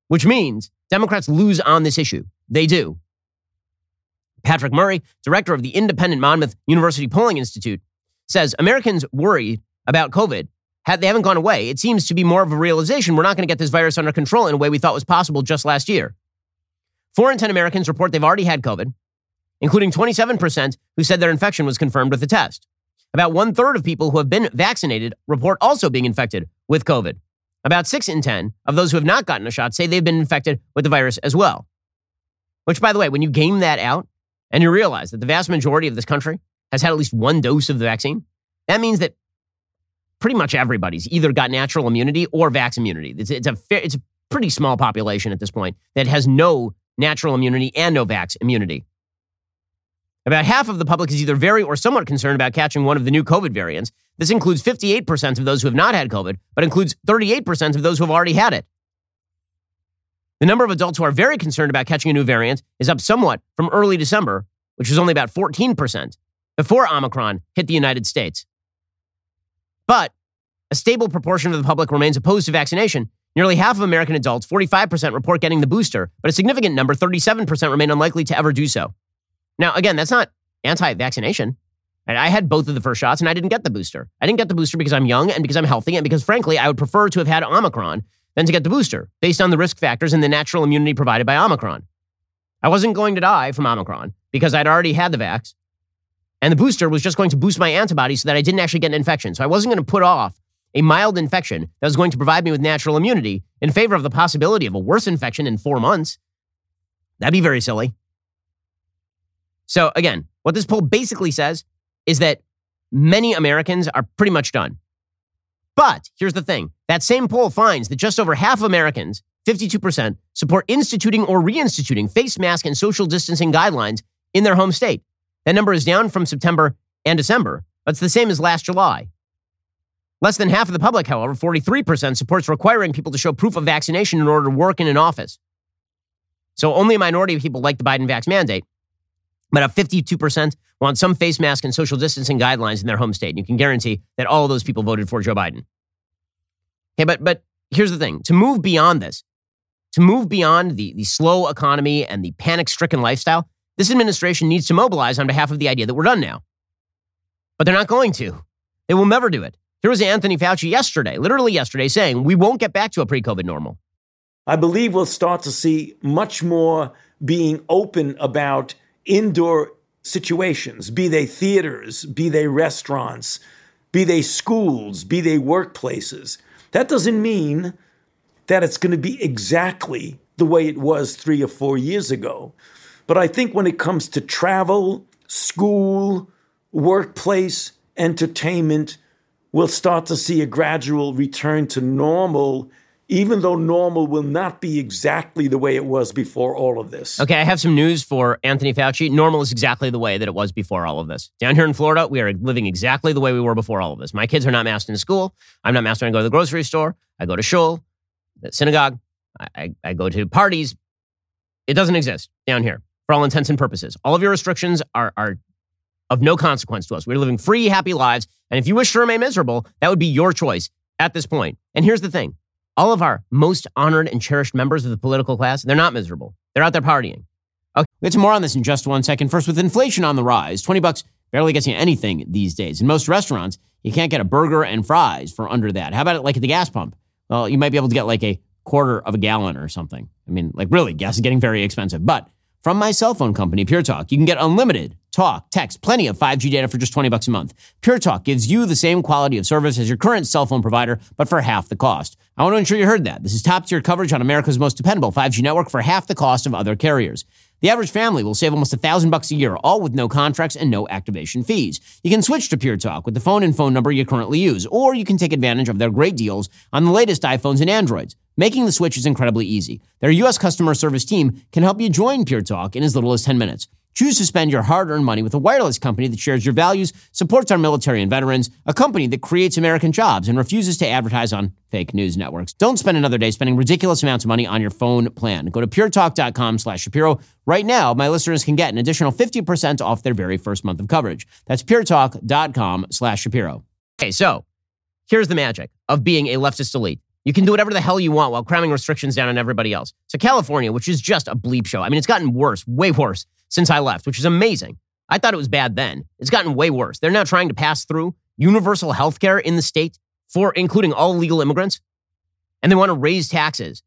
which means Democrats lose on this issue. They do. Patrick Murray, director of the independent Monmouth University Polling Institute, says Americans worried about COVID. They haven't gone away. It seems to be more of a realization we're not going to get this virus under control in a way we thought was possible just last year. Four in 10 Americans report they've already had COVID, including 27% who said their infection was confirmed with a test. About one third of people who have been vaccinated report also being infected with COVID. About 6 in 10 of those who have not gotten a shot say they've been infected with the virus as well. Which, by the way, when you game that out and you realize that the vast majority of this country has had at least one dose of the vaccine, that means that pretty much everybody's either got natural immunity or vax immunity. It's, it's, a, it's a pretty small population at this point that has no natural immunity and no vax immunity. About half of the public is either very or somewhat concerned about catching one of the new COVID variants. This includes 58% of those who have not had COVID, but includes 38% of those who have already had it. The number of adults who are very concerned about catching a new variant is up somewhat from early December, which was only about 14%, before Omicron hit the United States. But a stable proportion of the public remains opposed to vaccination. Nearly half of American adults, 45%, report getting the booster, but a significant number, 37%, remain unlikely to ever do so. Now, again, that's not anti vaccination. I had both of the first shots and I didn't get the booster. I didn't get the booster because I'm young and because I'm healthy and because, frankly, I would prefer to have had Omicron than to get the booster based on the risk factors and the natural immunity provided by Omicron. I wasn't going to die from Omicron because I'd already had the vax. And the booster was just going to boost my antibodies so that I didn't actually get an infection. So I wasn't going to put off a mild infection that was going to provide me with natural immunity in favor of the possibility of a worse infection in four months. That'd be very silly. So, again, what this poll basically says is that many Americans are pretty much done. But here's the thing that same poll finds that just over half Americans, 52%, support instituting or reinstituting face mask and social distancing guidelines in their home state. That number is down from September and December, but it's the same as last July. Less than half of the public, however, 43%, supports requiring people to show proof of vaccination in order to work in an office. So only a minority of people like the Biden vax mandate. But a 52% want some face mask and social distancing guidelines in their home state. And you can guarantee that all of those people voted for Joe Biden. Okay, but but here's the thing: to move beyond this, to move beyond the, the slow economy and the panic-stricken lifestyle, this administration needs to mobilize on behalf of the idea that we're done now. But they're not going to. They will never do it. Here was Anthony Fauci yesterday, literally yesterday, saying we won't get back to a pre-COVID normal. I believe we'll start to see much more being open about indoor situations, be they theaters, be they restaurants, be they schools, be they workplaces. That doesn't mean that it's going to be exactly the way it was three or four years ago. But I think when it comes to travel, school, workplace, entertainment, we'll start to see a gradual return to normal even though normal will not be exactly the way it was before all of this. Okay, I have some news for Anthony Fauci. Normal is exactly the way that it was before all of this. Down here in Florida, we are living exactly the way we were before all of this. My kids are not masked in school. I'm not masked when I go to the grocery store. I go to shul, the synagogue. I, I, I go to parties. It doesn't exist down here for all intents and purposes. All of your restrictions are, are of no consequence to us. We're living free, happy lives. And if you wish to remain miserable, that would be your choice at this point. And here's the thing all of our most honored and cherished members of the political class, they're not miserable. They're out there partying. Okay, we'll get to more on this in just one second. First, with inflation on the rise, 20 bucks barely gets you anything these days. In most restaurants, you can't get a burger and fries for under that. How about it like at the gas pump? Well, you might be able to get like a quarter of a gallon or something. I mean, like really, gas is getting very expensive. But from my cell phone company, Pure Talk, you can get unlimited talk, text, plenty of 5G data for just 20 bucks a month. Pure Talk gives you the same quality of service as your current cell phone provider, but for half the cost. I want to ensure you heard that. This is top tier coverage on America's most dependable 5G network for half the cost of other carriers. The average family will save almost a thousand bucks a year, all with no contracts and no activation fees. You can switch to Pure Talk with the phone and phone number you currently use, or you can take advantage of their great deals on the latest iPhones and Androids. Making the switch is incredibly easy. Their U.S. customer service team can help you join Pure Talk in as little as 10 minutes. Choose to spend your hard earned money with a wireless company that shares your values, supports our military and veterans, a company that creates American jobs, and refuses to advertise on fake news networks. Don't spend another day spending ridiculous amounts of money on your phone plan. Go to puretalk.com slash Shapiro. Right now, my listeners can get an additional 50% off their very first month of coverage. That's puretalk.com slash Shapiro. Okay, so here's the magic of being a leftist elite. You can do whatever the hell you want while cramming restrictions down on everybody else. So California, which is just a bleep show. I mean, it's gotten worse, way worse since I left, which is amazing. I thought it was bad then. It's gotten way worse. They're now trying to pass through universal health care in the state for including all legal immigrants. And they want to raise taxes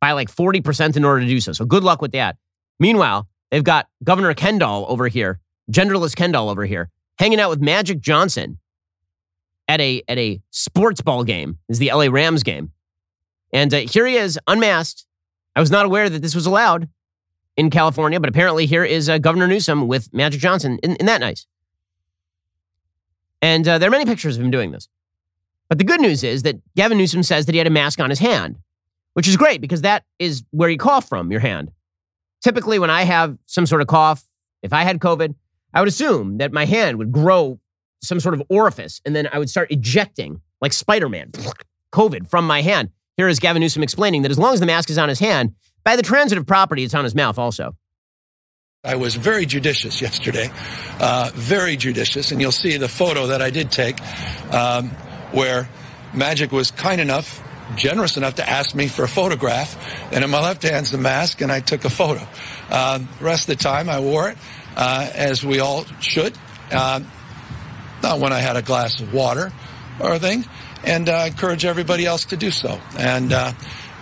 by like 40% in order to do so. So good luck with that. Meanwhile, they've got Governor Kendall over here, genderless Kendall over here, hanging out with Magic Johnson at a at a sports ball game. Is the LA Rams game. And uh, here he is, unmasked. I was not aware that this was allowed in California, but apparently here is uh, Governor Newsom with Magic Johnson. Isn't, that nice? And uh, there are many pictures of him doing this. But the good news is that Gavin Newsom says that he had a mask on his hand, which is great because that is where you cough from, your hand. Typically, when I have some sort of cough, if I had COVID, I would assume that my hand would grow some sort of orifice and then I would start ejecting, like Spider Man, COVID from my hand. Here is Gavin Newsom explaining that as long as the mask is on his hand, by the transitive property, it's on his mouth also. I was very judicious yesterday, uh, very judicious, and you'll see the photo that I did take um, where Magic was kind enough, generous enough to ask me for a photograph. And in my left hand's the mask, and I took a photo. Uh, the rest of the time, I wore it, uh, as we all should. Uh, not when I had a glass of water or a thing. And I encourage everybody else to do so. And, uh,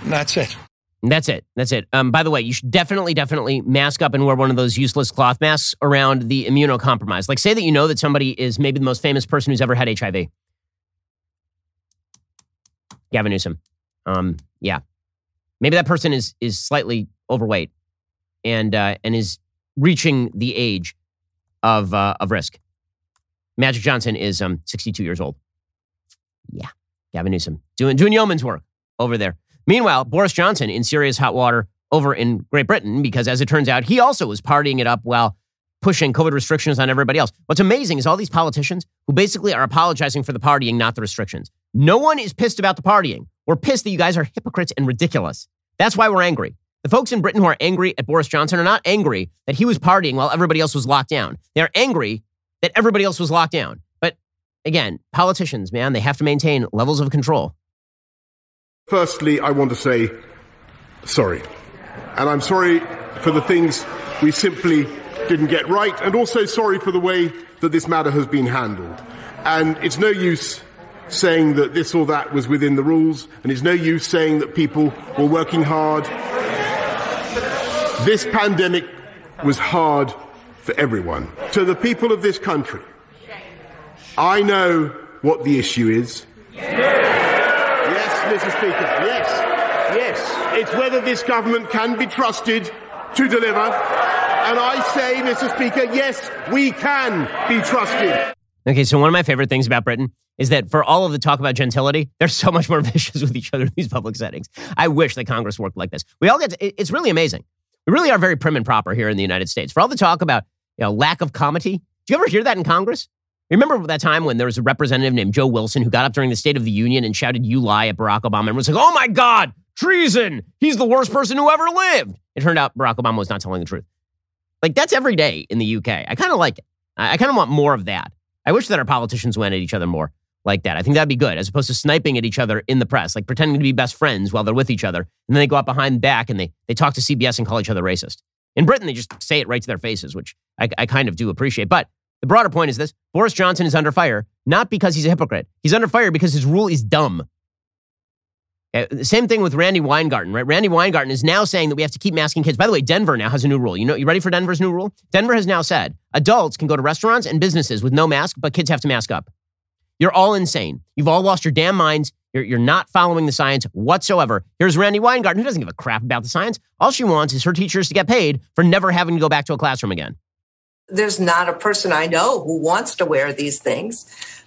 and that's it. That's it. That's it. Um, by the way, you should definitely, definitely mask up and wear one of those useless cloth masks around the immunocompromised. Like, say that you know that somebody is maybe the most famous person who's ever had HIV. Gavin Newsom. Um, yeah, maybe that person is is slightly overweight and uh, and is reaching the age of uh, of risk. Magic Johnson is um 62 years old. Yeah, Gavin Newsom doing doing yeoman's work over there. Meanwhile, Boris Johnson in serious hot water over in Great Britain because, as it turns out, he also was partying it up while pushing COVID restrictions on everybody else. What's amazing is all these politicians who basically are apologizing for the partying, not the restrictions. No one is pissed about the partying. We're pissed that you guys are hypocrites and ridiculous. That's why we're angry. The folks in Britain who are angry at Boris Johnson are not angry that he was partying while everybody else was locked down. They're angry that everybody else was locked down. But again, politicians, man, they have to maintain levels of control. Firstly, I want to say sorry. And I'm sorry for the things we simply didn't get right, and also sorry for the way that this matter has been handled. And it's no use saying that this or that was within the rules, and it's no use saying that people were working hard. This pandemic was hard for everyone. To the people of this country, I know what the issue is. Yes, Mr. Speaker, yes, yes. It's whether this government can be trusted to deliver. And I say, Mr. Speaker, yes, we can be trusted. Okay, so one of my favorite things about Britain is that for all of the talk about gentility, they're so much more vicious with each other in these public settings. I wish that Congress worked like this. We all get to, it's really amazing. We really are very prim and proper here in the United States. For all the talk about you know, lack of comity, do you ever hear that in Congress? Remember that time when there was a representative named Joe Wilson who got up during the State of the Union and shouted, You lie at Barack Obama, and was like, Oh my God, treason. He's the worst person who ever lived. It turned out Barack Obama was not telling the truth. Like, that's every day in the UK. I kind of like it. I kind of want more of that. I wish that our politicians went at each other more like that. I think that'd be good, as opposed to sniping at each other in the press, like pretending to be best friends while they're with each other. And then they go out behind back and they, they talk to CBS and call each other racist. In Britain, they just say it right to their faces, which I, I kind of do appreciate. But the broader point is this Boris Johnson is under fire, not because he's a hypocrite. He's under fire because his rule is dumb. Uh, same thing with Randi Weingarten, right? Randi Weingarten is now saying that we have to keep masking kids. By the way, Denver now has a new rule. You know, you ready for Denver's new rule? Denver has now said adults can go to restaurants and businesses with no mask, but kids have to mask up. You're all insane. You've all lost your damn minds. You're, you're not following the science whatsoever. Here's Randi Weingarten, who doesn't give a crap about the science. All she wants is her teachers to get paid for never having to go back to a classroom again. There's not a person I know who wants to wear these things.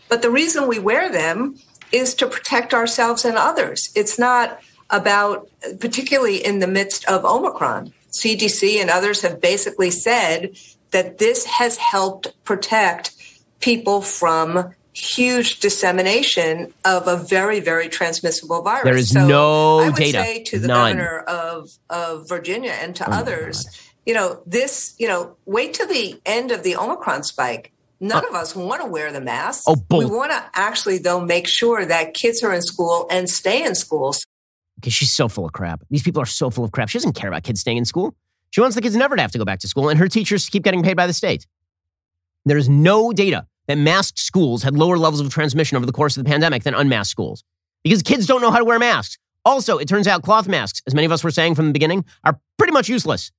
But the reason we wear them is to protect ourselves and others. It's not about, particularly in the midst of Omicron. CDC and others have basically said that this has helped protect people from huge dissemination of a very, very transmissible virus. There is so no I would data. say to the None. governor of, of Virginia and to Oh others, you know, this, you know, wait till the end of the Omicron spike. None of us want to wear the mask. Uh, Oh, bull- we want to actually, though, make sure that kids are in school and stay in school. Because she's so full of crap. These people are so full of crap. She doesn't care about kids staying in school. She wants the kids never to have to go back to school and her teachers keep getting paid by the state. There is no data that masked schools had lower levels of transmission over the course of the pandemic than unmasked schools because kids don't know how to wear masks. Also, it turns out cloth masks, as many of us were saying from the beginning, are pretty much useless.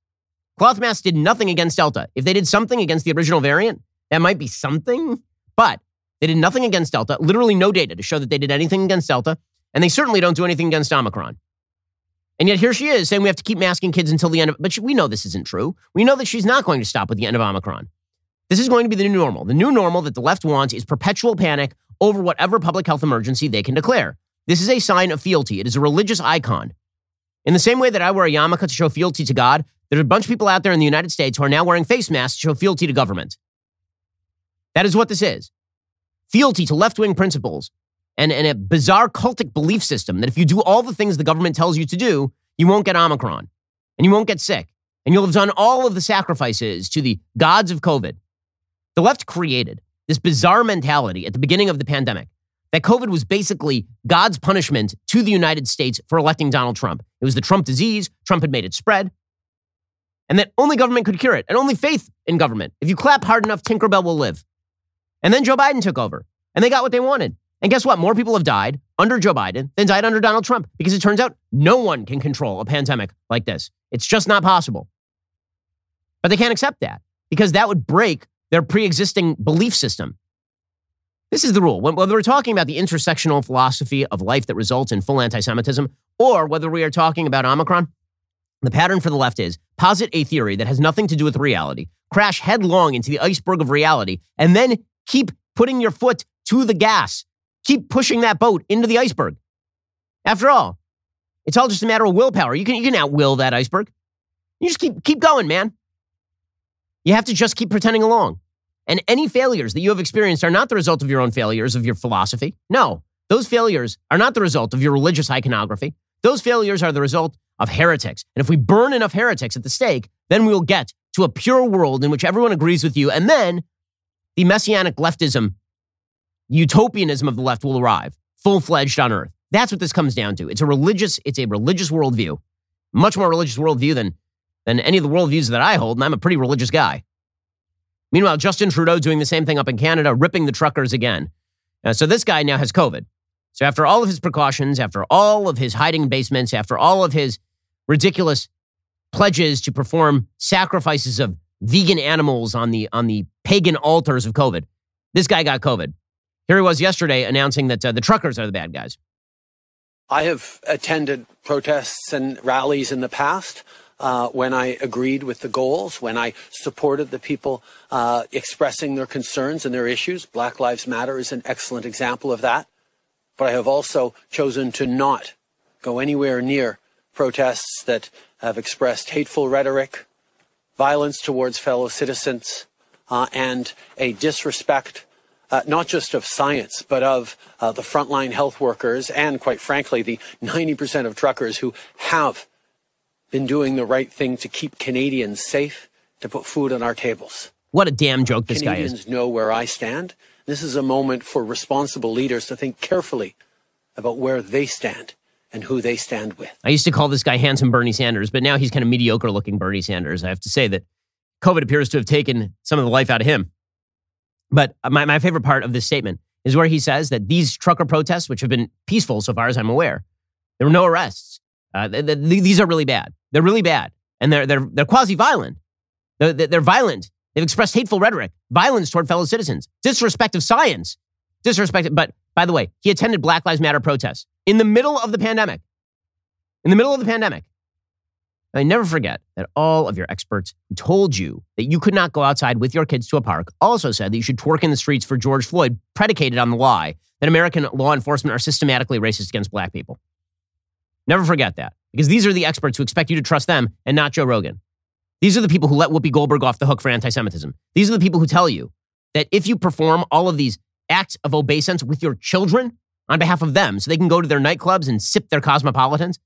Cloth masks did nothing against Delta. If they did something against the original variant, that might be something, but they did nothing against Delta, literally no data to show that they did anything against Delta, and they certainly don't do anything against Omicron. And yet here she is saying we have to keep masking kids until the end of, but she, we know this isn't true. We know that she's not going to stop with the end of Omicron. This is going to be the new normal. The new normal that the left wants is perpetual panic over whatever public health emergency they can declare. This is a sign of fealty. It is a religious icon. In the same way that I wear a yarmulke to show fealty to God, there are a bunch of people out there in the United States who are now wearing face masks to show fealty to government. That is what this is. Fealty to left wing principles and, and a bizarre cultic belief system that if you do all the things the government tells you to do, you won't get Omicron and you won't get sick and you'll have done all of the sacrifices to the gods of COVID. The left created this bizarre mentality at the beginning of the pandemic that COVID was basically God's punishment to the United States for electing Donald Trump. It was the Trump disease. Trump had made it spread. And that only government could cure it, and only faith in government. If you clap hard enough, Tinkerbell will live. And then Joe Biden took over, and they got what they wanted. And guess what? More people have died under Joe Biden than died under Donald Trump because it turns out no one can control a pandemic like this. It's just not possible. But they can't accept that because that would break their pre existing belief system. This is the rule. Whether we're talking about the intersectional philosophy of life that results in full anti Semitism, or whether we are talking about Omicron, the pattern for the left is posit a theory that has nothing to do with reality, crash headlong into the iceberg of reality, and then keep putting your foot to the gas. Keep pushing that boat into the iceberg. After all, it's all just a matter of willpower. You can, you can outwill that iceberg. You just keep, keep going, man. You have to just keep pretending along. And any failures that you have experienced are not the result of your own failures of your philosophy. No, those failures are not the result of your religious iconography. Those failures are the result of heretics. And if we burn enough heretics at the stake, then we will get to a pure world in which everyone agrees with you. And then the messianic leftism, utopianism of the left will arrive, full fledged on earth. That's what this comes down to. It's a religious, it's a religious worldview, much more religious worldview than, than any of the worldviews that I hold. And I'm a pretty religious guy. Meanwhile, Justin Trudeau doing the same thing up in Canada, ripping the truckers again. Uh, so this guy now has COVID. So after all of his precautions, after all of his hiding basements, after all of his ridiculous pledges to perform sacrifices of vegan animals on the on the pagan altars of COVID, this guy got COVID. Here he was yesterday announcing that uh, the truckers are the bad guys. I have attended protests and rallies in the past uh, when I agreed with the goals, when I supported the people uh, expressing their concerns and their issues. Black Lives Matter is an excellent example of that. But I have also chosen to not go anywhere near protests that have expressed hateful rhetoric, violence towards fellow citizens, uh, and a disrespect uh, not just of science, but of uh, the frontline health workers and, quite frankly, the 90% of truckers who have been doing the right thing to keep Canadians safe, to put food on our tables. What a damn joke this Canadians guy is. Canadians know where I stand. This is a moment for responsible leaders to think carefully about where they stand and who they stand with. I used to call this guy handsome Bernie Sanders, but now he's kind of mediocre looking Bernie Sanders. I have to say that COVID appears to have taken some of the life out of him. But my, my favorite part of this statement is where he says that these trucker protests, which have been peaceful so far as I'm aware, there were no arrests. Uh, th- th- these are really bad. They're really bad, and they're they're they're quasi violent. They're, they're violent. They've expressed hateful rhetoric, violence toward fellow citizens, disrespect of science, disrespect. But by the way, he attended Black Lives Matter protests in the middle of the pandemic. In the middle of the pandemic. I never forget that all of your experts who told you that you could not go outside with your kids to a park also said that you should twerk in the streets for George Floyd, predicated on the lie that American law enforcement are systematically racist against black people. Never forget that, because these are the experts who expect you to trust them and not Joe Rogan. These are the people who let Whoopi Goldberg off the hook for anti Semitism. These are the people who tell you that if you perform all of these acts of obeisance with your children on behalf of them so they can go to their nightclubs and sip their cosmopolitans,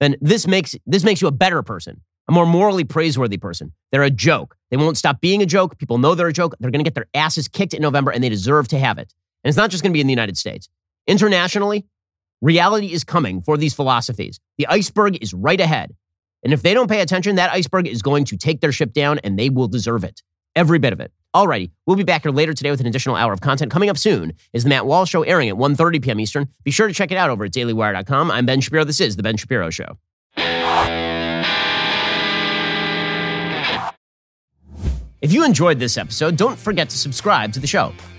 then this makes, this makes you a better person, a more morally praiseworthy person. They're a joke. They won't stop being a joke. People know they're a joke. They're going to get their asses kicked in November, and they deserve to have it. And it's not just going to be in the United States. Internationally, reality is coming for these philosophies. The iceberg is right ahead. And if they don't pay attention, that iceberg is going to take their ship down, and they will deserve it. Every bit of it. Alrighty, we'll be back here later today with an additional hour of content. Coming up soon is the Matt Walsh Show airing at 1.30 p.m. Eastern. Be sure to check it out over at dailywire.com. I'm Ben Shapiro. This is The Ben Shapiro Show. If you enjoyed this episode, don't forget to subscribe to the show.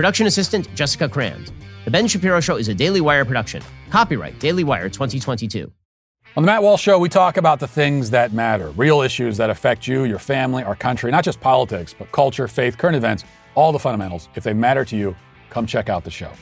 Production assistant Jessica Kranz. The Ben Shapiro Show is a Daily Wire production. Copyright Daily Wire 2022. On the Matt Walsh Show, we talk about the things that matter, real issues that affect you, your family, our country, not just politics, but culture, faith, current events, all the fundamentals. If they matter to you, come check out the show.